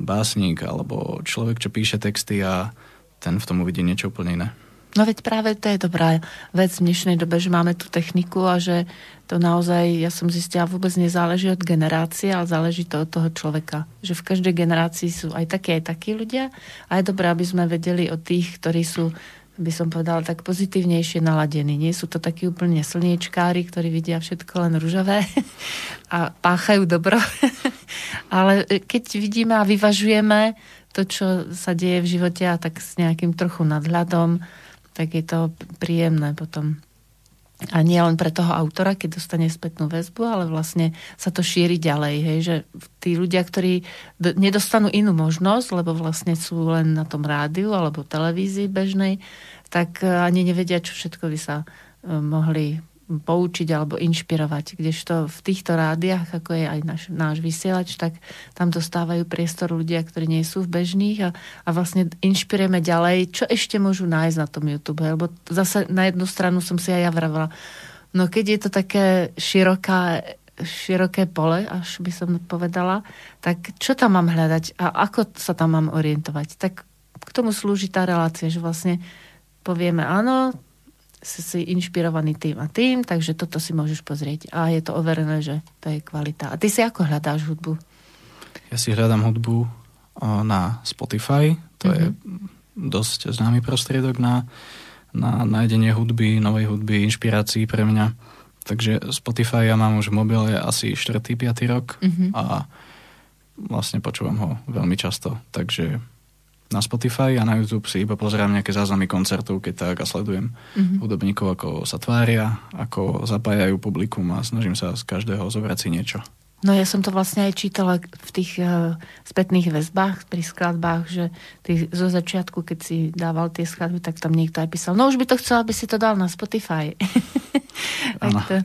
básnik, alebo človek, čo píše texty a ten v tom uvidí niečo úplne iné. No veď práve to je dobrá vec v dnešnej dobe, že máme tú techniku a že to naozaj, ja som zistila, vôbec nezáleží od generácie, ale záleží to od toho človeka. Že v každej generácii sú aj takí, aj takí ľudia a je dobré, aby sme vedeli o tých, ktorí sú by som povedala, tak pozitívnejšie naladení. Nie sú to takí úplne slniečkári, ktorí vidia všetko len ružové a páchajú dobro. Ale keď vidíme a vyvažujeme to, čo sa deje v živote a tak s nejakým trochu nadhľadom, tak je to príjemné potom. A nie len pre toho autora, keď dostane spätnú väzbu, ale vlastne sa to šíri ďalej. Hej, že tí ľudia, ktorí d- nedostanú inú možnosť, lebo vlastne sú len na tom rádiu alebo televízii bežnej, tak ani nevedia, čo všetko by sa e, mohli poučiť alebo inšpirovať. Kdežto v týchto rádiách, ako je aj náš, náš vysielač, tak tam dostávajú priestor ľudia, ktorí nie sú v bežných a, a vlastne inšpirujeme ďalej, čo ešte môžu nájsť na tom YouTube. Lebo zase na jednu stranu som si aj ja vravila, no keď je to také široká, široké pole, až by som povedala, tak čo tam mám hľadať a ako sa tam mám orientovať? Tak k tomu slúži tá relácia, že vlastne povieme, áno, si, si inšpirovaný tým a tým, takže toto si môžeš pozrieť. A je to overené, že to je kvalita. A ty si ako hľadáš hudbu? Ja si hľadám hudbu na Spotify, to mm-hmm. je mhm. dosť známy prostriedok na, na nájdenie hudby, novej hudby, inšpirácií pre mňa. Takže Spotify ja mám už v mobile asi 4. 5. rok mm-hmm. a vlastne počúvam ho veľmi často. Takže na Spotify a na YouTube si iba pozerám nejaké záznamy koncertov, keď tak a sledujem mm-hmm. hudobníkov, ako sa tvária, ako zapájajú publikum a snažím sa z každého zobrať si niečo. No ja som to vlastne aj čítala v tých uh, spätných väzbách pri skladbách, že ty zo začiatku, keď si dával tie skladby, tak tam niekto aj písal, no už by to chcel, aby si to dal na Spotify. to,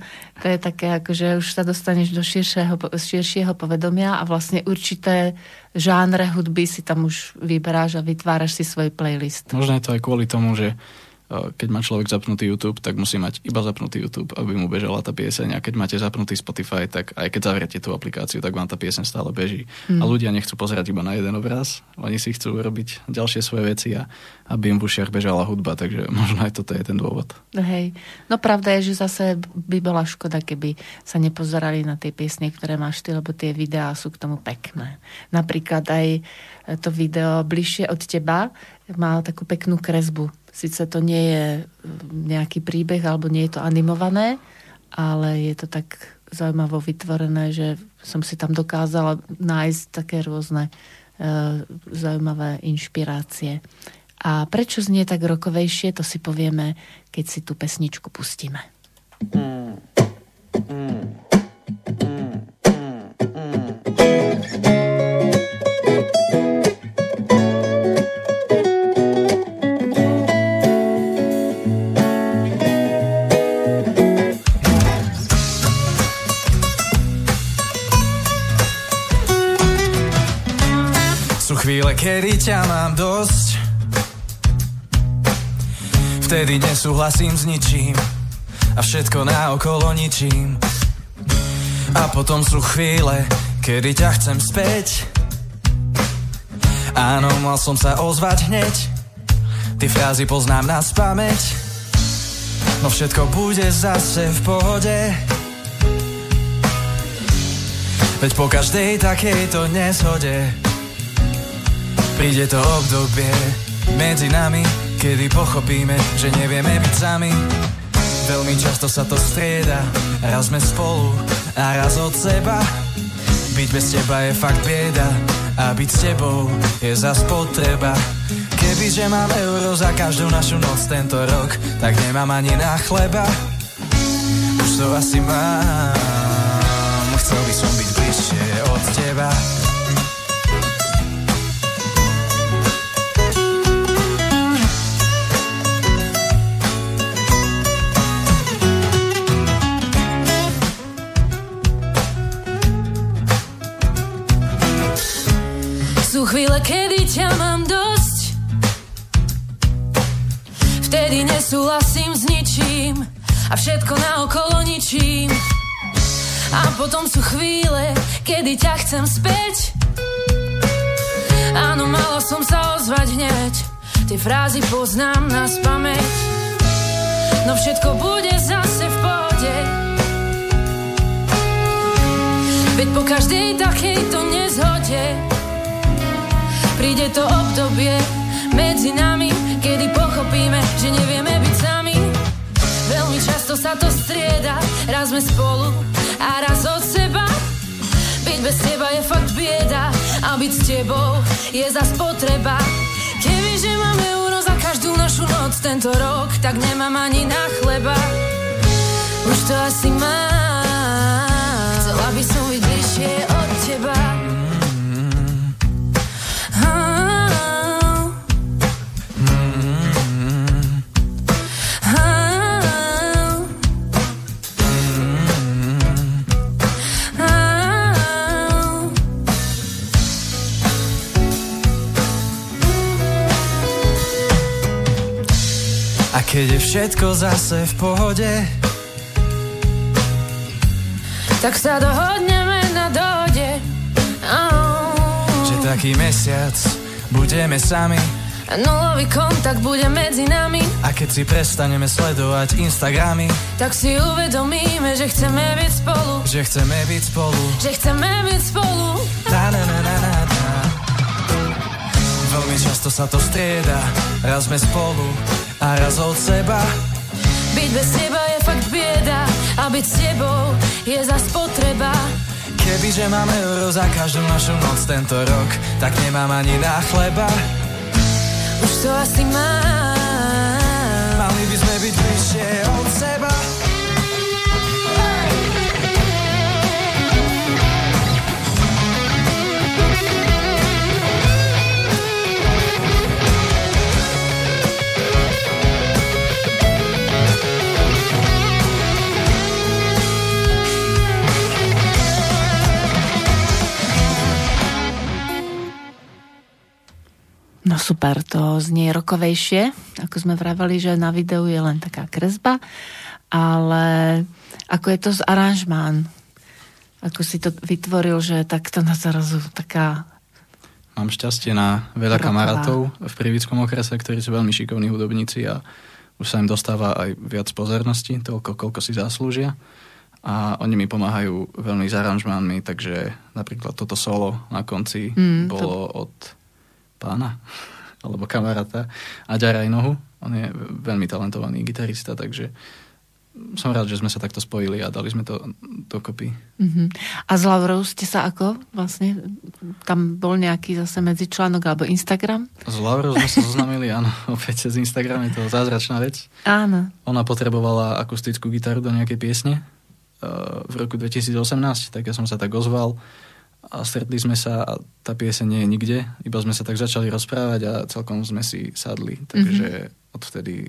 to je také, ako, že už sa dostaneš do širšieho, širšieho povedomia a vlastne určité žánre hudby si tam už vyberáš a vytváraš si svoj playlist. Možno je to aj kvôli tomu, že keď má človek zapnutý YouTube, tak musí mať iba zapnutý YouTube, aby mu bežala tá pieseň. A keď máte zapnutý Spotify, tak aj keď zavriete tú aplikáciu, tak vám tá pieseň stále beží. Mm. A ľudia nechcú pozerať iba na jeden obraz, oni si chcú robiť ďalšie svoje veci a aby im v ušiach bežala hudba, takže možno aj toto je ten dôvod. Hej, no pravda je, že zase by bola škoda, keby sa nepozerali na tie piesne, ktoré máš ty, lebo tie videá sú k tomu pekné. Napríklad aj to video Bližšie od teba má takú peknú kresbu Sice to nie je mm, nejaký príbeh alebo nie je to animované, ale je to tak zaujímavo vytvorené, že som si tam dokázala nájsť také rôzne e, zaujímavé inšpirácie. A prečo znie tak rokovejšie, to si povieme, keď si tú pesničku pustíme. Mm. Mm. Kedy ťa mám dosť. Vtedy nesúhlasím s ničím A všetko naokolo ničím. A potom sú chvíle, kedy ťa chcem späť. Áno, mal som sa ozvať hneď. Ty frázy poznám na spameť. No všetko bude zase v pohode. Veď po každej takejto neshode Príde to obdobie medzi nami, kedy pochopíme, že nevieme byť sami. Veľmi často sa to strieda, raz sme spolu a raz od seba. Byť bez teba je fakt bieda a byť s tebou je za potreba. Kebyže mám euro za každú našu noc tento rok, tak nemám ani na chleba. Už to asi mám, chcel by som byť bližšie od teba. Chvíle, kedy ťa mám dosť. Vtedy nesúhlasím s ničím A všetko naokolo ničím. A potom sú chvíle, kedy ťa chcem späť. Áno, mala som sa ozvať hneď. Tie frázy poznám na spameť. No všetko bude zase v pohode. Veď po každej takejto nezhode Príde to obdobie medzi nami, kedy pochopíme, že nevieme byť sami. Veľmi často sa to strieda, raz sme spolu a raz od seba. Byť bez teba je fakt bieda a byť s tebou je za spotreba. Kebyže máme euro za každú našu noc tento rok, tak nemám ani na chleba. Už to asi mám, chcela by som byť bližšie od teba. Keď je všetko zase v pohode. Tak sa dohodneme na dohode. Oh. Že taký mesiac budeme sami. Nulový kontakt bude medzi nami. A keď si prestaneme sledovať Instagramy Tak si uvedomíme, že chceme byť spolu. Že chceme byť spolu. Že chceme byť spolu. Na, na, na, na, na, na. Veľmi často sa to strieda Raz sme spolu a raz od seba. Byť bez teba je fakt bieda A byť s tebou je za spotreba Kebyže máme euro za každú našu noc tento rok Tak nemám ani na chleba. Už to asi mám. Mali by sme byť bližšie od seba No super, to znie rokovejšie, ako sme vravali, že na videu je len taká kresba, ale ako je to z aranžmán? Ako si to vytvoril, že takto na zarazu taká... Mám šťastie na veľa Roková. kamarátov v Privickom okrese, ktorí sú veľmi šikovní hudobníci a už sa im dostáva aj viac pozornosti, toľko, koľko si zaslúžia. A oni mi pomáhajú veľmi s aranžmánmi, takže napríklad toto solo na konci Mm, to- bolo od pána alebo kamaráta Aďa Rajnohu. On je veľmi talentovaný gitarista, takže som rád, že sme sa takto spojili a dali sme to dokopy. Uh-huh. A s Laurou ste sa ako vlastne? Tam bol nejaký zase medzičlánok alebo Instagram? S Laurou sme sa zoznamili, áno, opäť cez Instagram, je to zázračná vec. Áno. Ona potrebovala akustickú gitaru do nejakej piesne eh, v roku 2018, tak ja som sa tak ozval a stretli sme sa a tá pieseň nie je nikde, iba sme sa tak začali rozprávať a celkom sme si sadli, takže odvtedy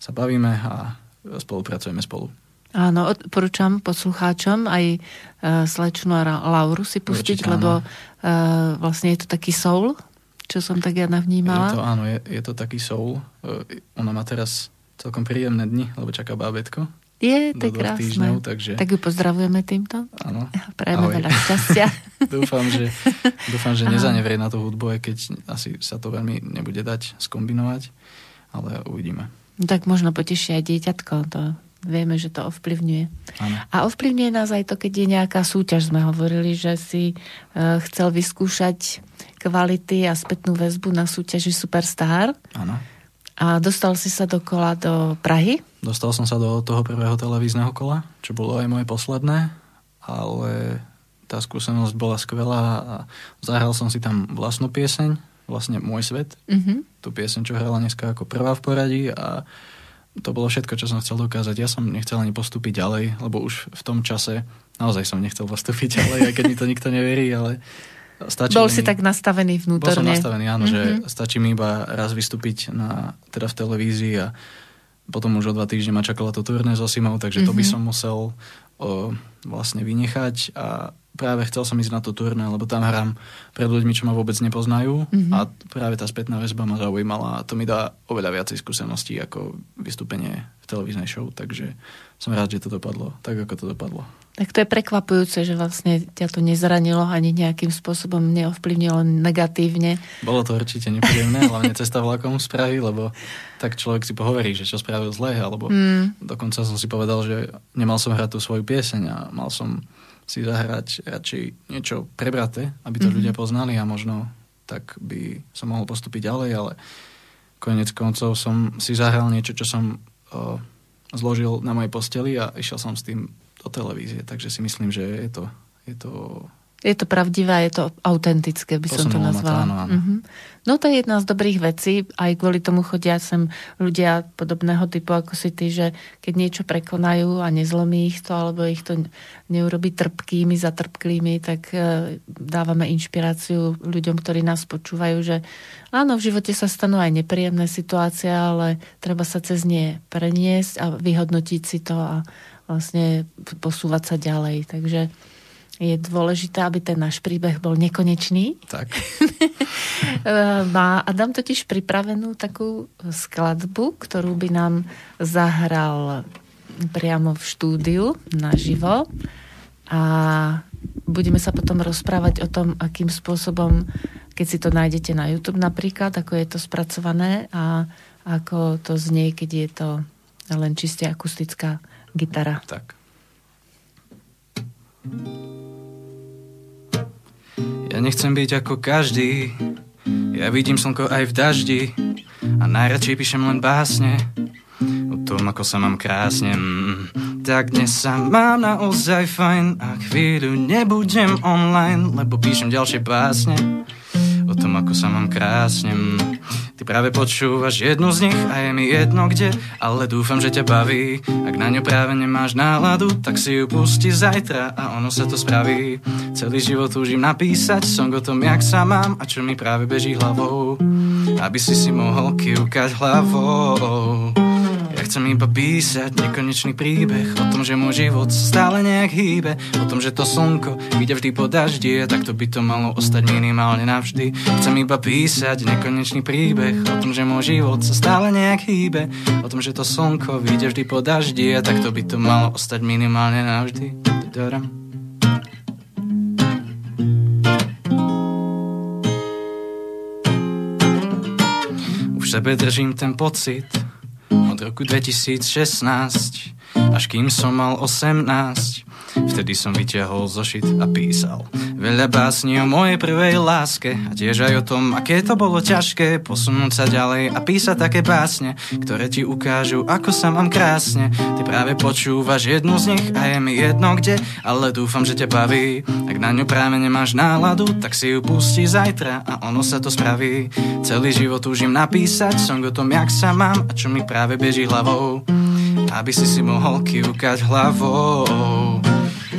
sa bavíme a spolupracujeme spolu. Áno, odporúčam poslucháčom aj uh, slečnú a Ra- Lauru si pustiť, Určite, lebo uh, vlastne je to taký soul, čo som tak ja Je navnímala. to, áno, je, je to taký soul. Eh, Ona má teraz celkom príjemné dni, lebo čaká bábetko Je, to je dvoch týždňov, krásne. takže Tak ju pozdravujeme týmto. áno. Prajeme veľa šťastia. dúfam, že, dúfam, že Aha. nezanevrie na tú hudbu, aj keď asi sa to veľmi nebude dať skombinovať, ale uvidíme. No tak možno poteší aj dieťatko, to vieme, že to ovplyvňuje. Áno. A ovplyvňuje nás aj to, keď je nejaká súťaž. Sme hovorili, že si uh, chcel vyskúšať kvality a spätnú väzbu na súťaži Superstar Áno. A dostal si sa dokola do Prahy. Dostal som sa do toho prvého televízneho kola, čo bolo aj moje posledné, ale tá skúsenosť bola skvelá a zahral som si tam vlastnú pieseň, vlastne Môj svet, Uh-huh. tú pieseň, čo hrala dneska ako prvá v poradí a to bolo všetko, čo som chcel dokázať. Ja som nechcel ani postúpiť ďalej, lebo už v tom čase naozaj som nechcel postúpiť ďalej, aj keď mi to nikto neverí, ale stačí Bol mi, si tak nastavený Bol som vnútorne. nastavený, áno, mm-hmm. že Mhm. stačí mi iba raz vystúpiť na, teda v televízii a potom už o dva týždne ma čakala to turné so Simou, takže to by Mhm. som musel o, vlastne vynechať a práve chcel som ísť na to turné, lebo tam hrám pred ľuďmi, čo ma vôbec nepoznajú Mhm. a práve tá spätná väzba ma zaujímala a to mi dá oveľa viacej skúseností ako vystúpenie v televíznej show, takže som rád, že to dopadlo tak, ako to dopadlo. Tak to je prekvapujúce, že vlastne ťa to nezranilo ani nejakým spôsobom neovplyvnilo negatívne. Bolo to určite nepríjemné, hlavne cesta vlakom z Prahy, lebo tak človek si pohovorí, že čo spravil zle, alebo Mm. dokonca som si povedal, že nemal som hrať tú svoju pieseň a mal som si zahrať radšej niečo prebraté, aby to Mhm. ľudia poznali a možno tak by som mohol postúpiť ďalej, ale konec koncov som si zahral niečo, čo som o, zložil na mojej posteli a išiel som s tým do televízie, takže si myslím, že je to, je to Je to pravdivé, je to autentické, by som to ma to, nazvala. áno, áno. Mhm. No to je jedna z dobrých vecí, aj kvôli tomu chodia sem ľudia podobného typu ako si ty, že keď niečo prekonajú a nezlomí ich to, alebo ich to neurobi trpkými, zatrpklými, tak e, dávame inšpiráciu ľuďom, ktorí nás počúvajú, že áno, v živote sa stanú aj nepríjemné situácie, ale treba sa cez nie preniesť a vyhodnotiť si to a vlastne posúvať sa ďalej. Takže je dôležité, aby ten náš príbeh bol nekonečný. tak. E, Má Adam totiž pripravenú takú skladbu, ktorú by nám zahral priamo v štúdiu naživo. A budeme sa potom rozprávať o tom, akým spôsobom, keď si to nájdete na YouTube napríklad, ako je to spracované a ako to znie, keď je to len čiste akustická gitara. Tak. Ja nechcem byť ako každý, ja vidím slnko aj v daždi a najradšej píšem len básne o tom, ako sa mám krásne. Mm, tak dnes sa mám naozaj fajn a chvíľu nebudem online, lebo píšem ďalšie básne o tom, ako sa mám krásne. Ty práve počúvaš jednu z nich a je mi jedno kde, ale dúfam, že ťa baví. Ak na ňu práve nemáš náladu, tak si ju pusti zajtra a ono sa to spraví. Celý život túžim napísať song o tom, jak sa mám a čo mi práve beží hlavou. Aby si si mohol kývkať hlavou. Chcem iba písať nekonečný príbeh O tom, že môj život stále nejak hýbe O tom, že to slnko ide vždy po daždi Tak to by to malo ostať minimálne navždy. Chcem iba písať nekonečný príbeh O tom, že môj život sa stále nejak hýbe O tom, že to slnko ide vždy po daždi Tak to by to malo ostať minimálne navždy. Už sebe držím ten pocit od roku 2016, až kým som mal 18. Vtedy som vyťahol zošit a písal. Veľa básni o mojej prvej láske A tiež aj o tom, aké to bolo ťažké Posunúť sa ďalej a písať také básne Ktoré ti ukážu, ako sa mám krásne. Ty práve počúvaš jednu z nich a je mi jedno kde Ale dúfam, že ťa baví. Ak na ňu práve nemáš náladu Tak si ju pustí zajtra a ono sa to spraví. Celý život túžim napísať Song o tom, jak sa mám a čo mi práve beží hlavou. Aby si si mohol kývkať hlavou.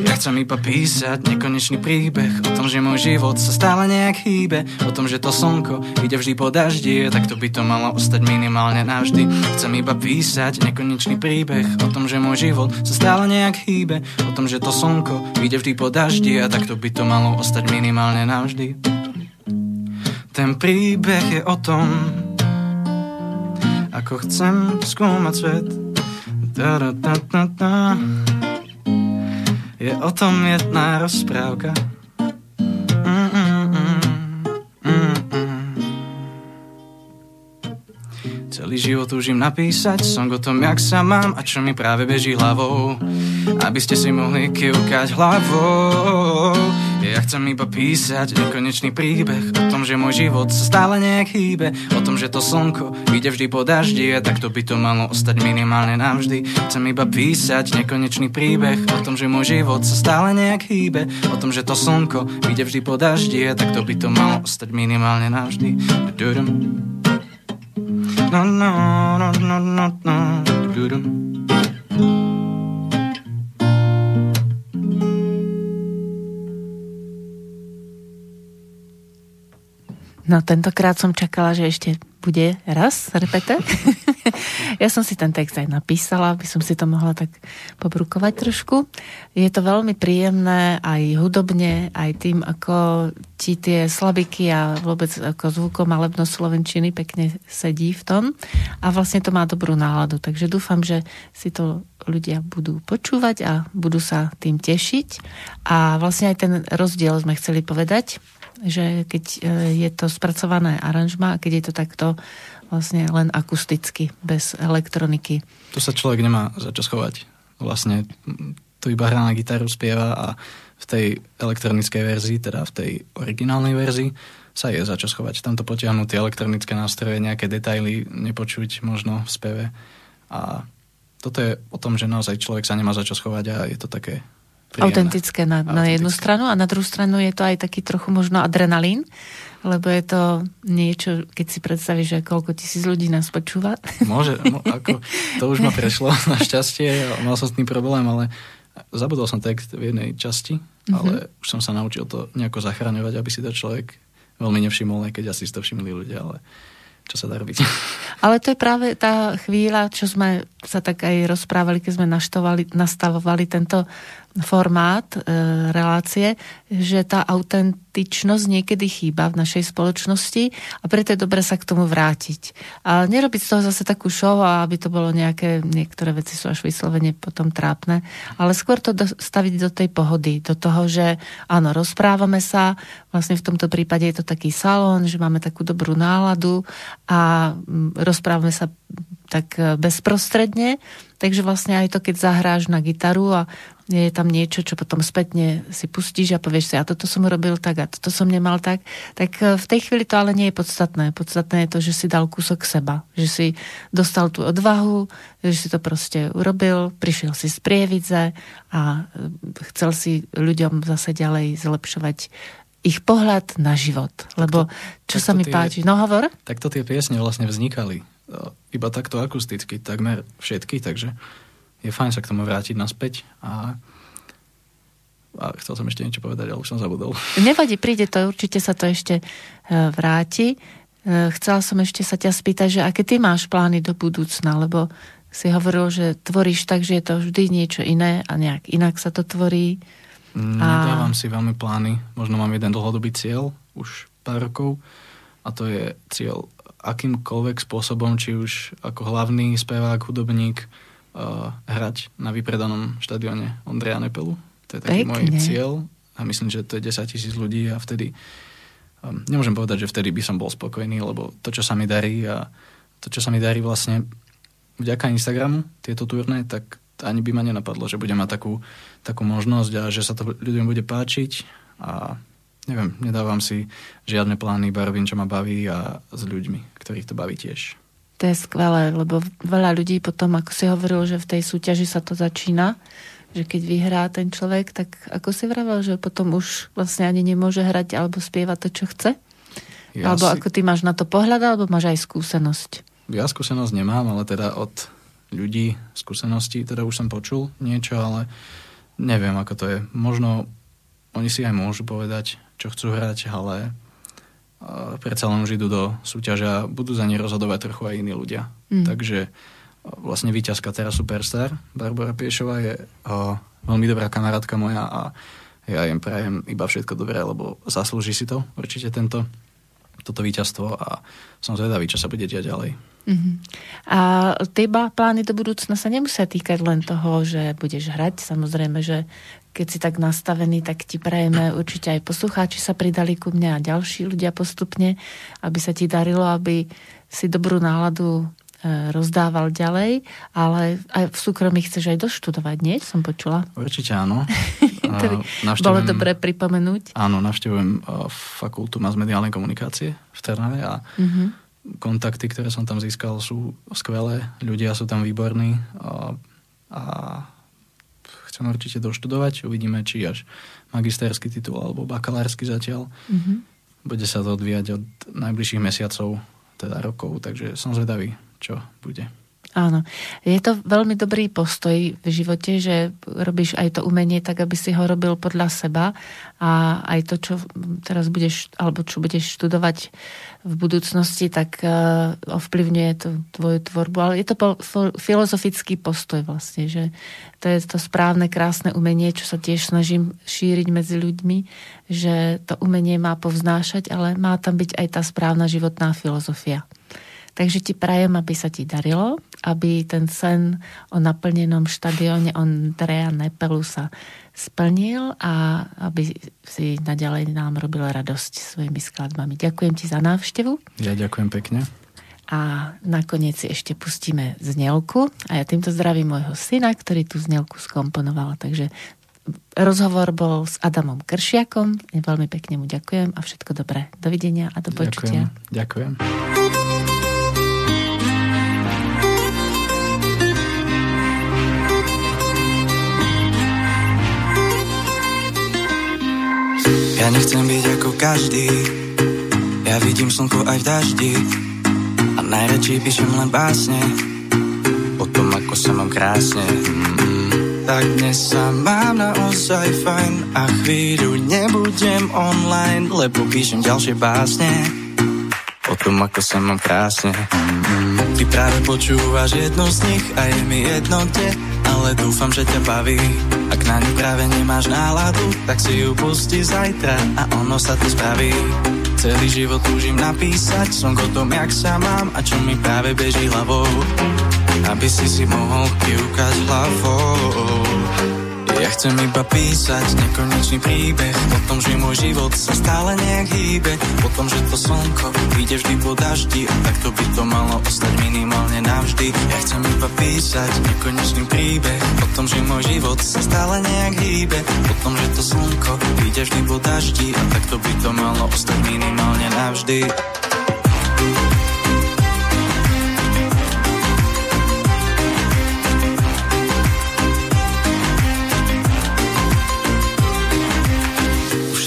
Ja chcem iba písať nekonečný príbeh O tom, že môj život sa stále nejak hýbe. O tom, že to slnko ide vždy po daždi Tak to by to malo ostať minimálne navždy. Chcem iba písať nekonečný príbeh O tom, že môj život sa stále nejak hýbe. O tom, že to slnko ide vždy po daždi A tak to by to malo ostať minimálne navždy. Ten príbeh je o tom Ako chcem skúmať svet. Da, da, da, da, da. Je o tom jedna rozprávka. Celý život túžim napísať song o tom, jak sa mám a čo mi práve beží hlavou. Aby ste si mohli kývkať hlavou. Ja chcem iba písať nekonečný príbeh o tom, že môj život sa stále nejak hýbe. O tom, že to slnko ide vždy po daždi a takto by to malo ostať minimálne navždy. Chcem iba písať nekonečný príbeh o tom, že môj život sa stále nejak hýbe. O tom, že to slnko ide vždy po daždi a takto by to malo ostať minimálne navždy. No, no, no, no, no, no. No tentokrát som čakala, že ešte bude raz, repete. ja som si ten text aj napísala, aby som si to mohla tak pobrukovať trošku. Je to veľmi príjemné aj hudobne, aj tým, ako ti tie slabiky a vôbec ako zvukom malebno slovenčiny pekne sedí v tom a vlastne to má dobrú náladu. Takže dúfam, že si to ľudia budú počúvať a budú sa tým tešiť. A vlastne aj ten rozdiel sme chceli povedať, že keď e, je to spracované aranžma a keď je to takto vlastne len akusticky, bez elektroniky. Tu sa človek nemá za čo schovať. Vlastne tu iba hrá na gitaru, spieva a v tej elektronickej verzii, teda v tej originálnej verzii, sa je za čo schovať. Tamto potiahnu tie elektronické nástroje, nejaké detaily nepočuť možno v speve. A toto je o tom, že naozaj človek sa nemá za čo schovať a je to také príjemné. Autentické na, na jednu stranu a na druhú stranu je to aj taký trochu možno adrenalín, lebo je to niečo, keď si predstavíš, že koľko tisíc ľudí nás počúva. Môže, no, ako, to už ma prešlo našťastie, mal som s tým problém, ale zabudol som text v jednej časti, mm-hmm. ale už som sa naučil to nejako zachraňovať, aby si to človek veľmi nevšimol, aj keď asi si to všimli ľudia, ale čo sa dá robiť. Ale to je práve tá chvíľa, čo sme sa tak aj rozprávali, keď sme nastavovali tento formát e, relácie, že tá autentičnosť niekedy chýba v našej spoločnosti a preto je dobre sa k tomu vrátiť. A nerobiť z toho zase takú show, aby to bolo nejaké, niektoré veci sú až vyslovene potom trápne, ale skôr to staviť do tej pohody, do toho, že áno, rozprávame sa, vlastne v tomto prípade je to taký salón, že máme takú dobrú náladu a rozprávame sa tak bezprostredne, takže vlastne aj to, keď zahráš na gitaru a je tam niečo, čo potom spätne si pustíš a povieš si, a toto som urobil tak a toto som nemal tak, tak e, v tej chvíli to ale nie je podstatné. Podstatné je to, že si dal kúsok seba, že si dostal tú odvahu, že si to proste urobil, prišiel si z prievidze a e, chcel si ľuďom zase ďalej zlepšovať ich pohľad na život. Lebo čo sa mi tie, páči, no hovor? Takto tie piesne vlastne vznikali e, iba takto akusticky, takmer všetky, takže je fajn sa k tomu vrátiť naspäť a a chcel som ešte niečo povedať, ale už som zabudol. Nevadí, príde to, určite sa to ešte e, vráti. E, chcela som ešte sa ťa spýtať, že aké ty máš plány do budúcna, lebo si hovoril, že tvoríš tak, že je to vždy niečo iné a nejak inak sa to tvorí. Nedávam si veľmi plány. Možno mám jeden dlhodobý cieľ, už pár rokov, a to je cieľ akýmkoľvek spôsobom, či už ako hlavný spevák, hudobník, uh, hrať na vypredanom štadióne Ondreja Nepelu. To je taký Pekne. môj cieľ a myslím, že to je 10 tisíc ľudí a vtedy um, nemôžem povedať, že vtedy by som bol spokojný, lebo to, čo sa mi darí a to, čo sa mi darí vlastne vďaka Instagramu, tieto turné, tak ani by ma nenapadlo, že budem mať takú, takú možnosť a že sa to ľuďom bude páčiť a neviem, nedávam si žiadne plány, iba robím, čo ma baví a s ľuďmi, ktorých to baví tiež. To je skvelé, lebo veľa ľudí potom, ako si hovoril, že v tej súťaži sa to začína, že keď vyhrá ten človek, tak ako si vravel, že potom už vlastne ani nemôže hrať alebo spievať to, čo chce? Ja alebo si... ako ty máš na to pohľad, alebo máš aj skúsenosť? Ja skúsenosť nemám, ale teda od ľudí skúseností, teda už som počul niečo, ale neviem, ako to je. Možno oni si aj môžu povedať, čo chcú hrať, ale predsa len už idú do súťaže a budú za ne rozhodovať trochu aj iní ľudia. Mm. Takže vlastne víťazka teraz Superstar, Barbara Piešová je o, veľmi dobrá kamarátka moja a ja im prajem iba všetko dobré, lebo zaslúži si to určite tento, toto víťazstvo a som zvedavý, čo sa bude diať ďalej. Uh-huh. A tie plány do budúcna sa nemusia týkať len toho, že budeš hrať. Samozrejme, že keď si tak nastavený, tak ti prajeme určite aj poslucháči sa pridali ku mne a ďalší ľudia postupne, aby sa ti darilo, aby si dobrú náladu e, rozdával ďalej, ale aj v súkromí chceš aj doštudovať, nie? Som počula. Určite áno. by bolo dobre pripomenúť. Áno, navštevujem e, fakultu masmediálnej komunikácie v Trnave a uh-huh. kontakty, ktoré som tam získal, sú skvelé. Ľudia sú tam výborní a, a chcem určite doštudovať. Uvidíme, či až magisterský titul alebo bakalársky zatiaľ. Mm-hmm. Bude sa to odvíjať od najbližších mesiacov, teda rokov, takže som zvedavý, čo bude. Áno. Je to veľmi dobrý postoj v živote, že robíš aj to umenie tak, aby si ho robil podľa seba a aj to, čo teraz budeš, alebo čo budeš študovať v budúcnosti, tak uh, ovplyvňuje to tvoju tvorbu. Ale je to po, filozofický postoj vlastne, že to je to správne, krásne umenie, čo sa tiež snažím šíriť medzi ľuďmi, že to umenie má povznášať, ale má tam byť aj tá správna životná filozofia. Takže ti prajem, aby sa ti darilo, aby ten sen o naplnenom štadióne Ondreja Nepelu sa splnil a aby si naďalej nám robil radosť svojimi skladbami. Ďakujem ti za návštevu. Ja ďakujem pekne. A nakoniec si ešte pustíme znelku. A ja týmto zdravím môjho syna, ktorý tú znelku skomponoval. Takže rozhovor bol s Adamom Kršiakom. Veľmi pekne mu ďakujem a všetko dobré. Dovidenia a do počutia. Ďakujem. ďakujem. Ja nechcem byť ako každý. Ja vidím slnko aj v daždi. A najradšej píšem len básne O tom, ako sa mám krásne. Mm-hmm. Tak dnes sa mám naozaj fajn A chvíľu nebudem online Lebo píšem ďalšie básne O tom, ako sa mám krásne. Mm-hmm. Ty práve počúvaš jednu z nich A je mi jedno kde Ale dúfam, že ťa baví na ňu práve nemáš náladu, tak si ju pusti zajtra a ono sa to spraví. Celý život túžim napísať som o tom, jak sa mám a čo mi práve beží hlavou. Aby si si mohol kývkať hlavou. Ja chcem iba písať nekonečný príbeh O tom, že môj život sa stále nejak hýbe. O tom, že to slnko vyjde vždy po daždi A takto by to malo ostať minimálne navždy. Ja chcem iba písať nekonečný príbeh O tom, že môj život sa stále nejak hýbe. O tom, že to slnko vyjde vždy po daždi A takto by to malo ostať minimálne navždy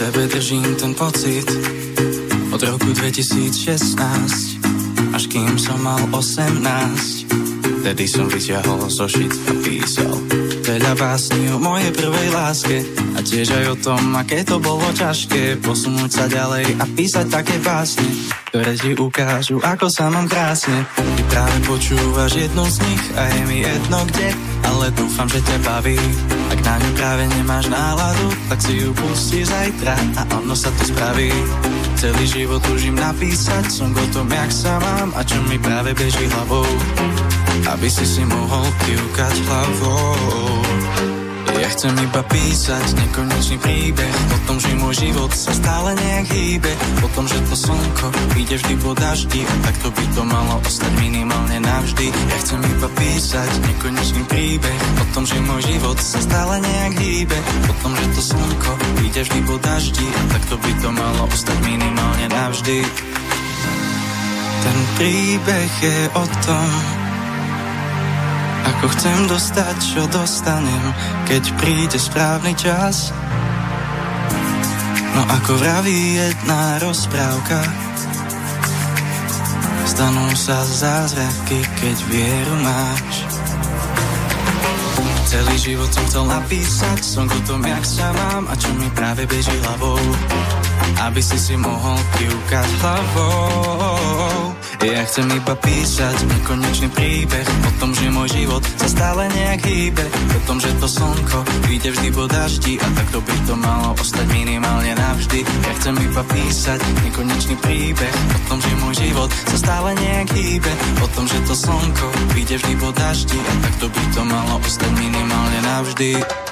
sebe držím ten pocit. Od roku 2016 až kým som mal 18 Vtedy som vyťahol zošit a písal. Veľa básni o mojej prvej láske A tiež aj o tom, aké to bolo ťažké Posunúť sa ďalej a písať také básne Ktoré ti ukážu, ako sa mám krásne. Ty práve počúvaš jednu z nich a je mi jedno kde Ale dúfam, že ťa baví na ňu práve nemáš náladu Tak si ju pustí zajtra a ono sa to spraví Celý život túžim napísať Som o tom, jak sa mám a čo mi práve beží hlavou aby si si mohol kývkať hlavou. Ja chcem iba písať nekonečný príbeh O tom, že môj život sa stále nejak hýbe. O tom, že to slnko ide vždy po daždi A takto by to malo ostať minimálne navždy. Ja chcem iba písať nekonečný príbeh O tom, že môj život sa stále nejak hýbe. O tom, že to slnko ide vždy po daždi A takto by to malo ostať minimálne navždy. Ten príbeh je o tom ako chcem dostať, čo dostanem, keď príde správny čas. No ako vraví jedna rozprávka, stanú sa zázraky, keď vieru máš. Celý život som chcel napísať som o tom, jak sa mám a čo mi práve beží hlavou. Aby si si mohol kývkať hlavou. Ja chcem iba písať nekonečný príbeh O tom, že môj život sa stále nejak hýbe. O tom, že to slnko vyjde vždy po daždi A takto by to malo ostať minimálne navždy. Ja chcem iba písať nekonečný príbeh O tom, že môj život sa stále nejak hýbe. O tom, že to slnko vyjde vždy po daždi A takto by to malo ostať minimálne navždy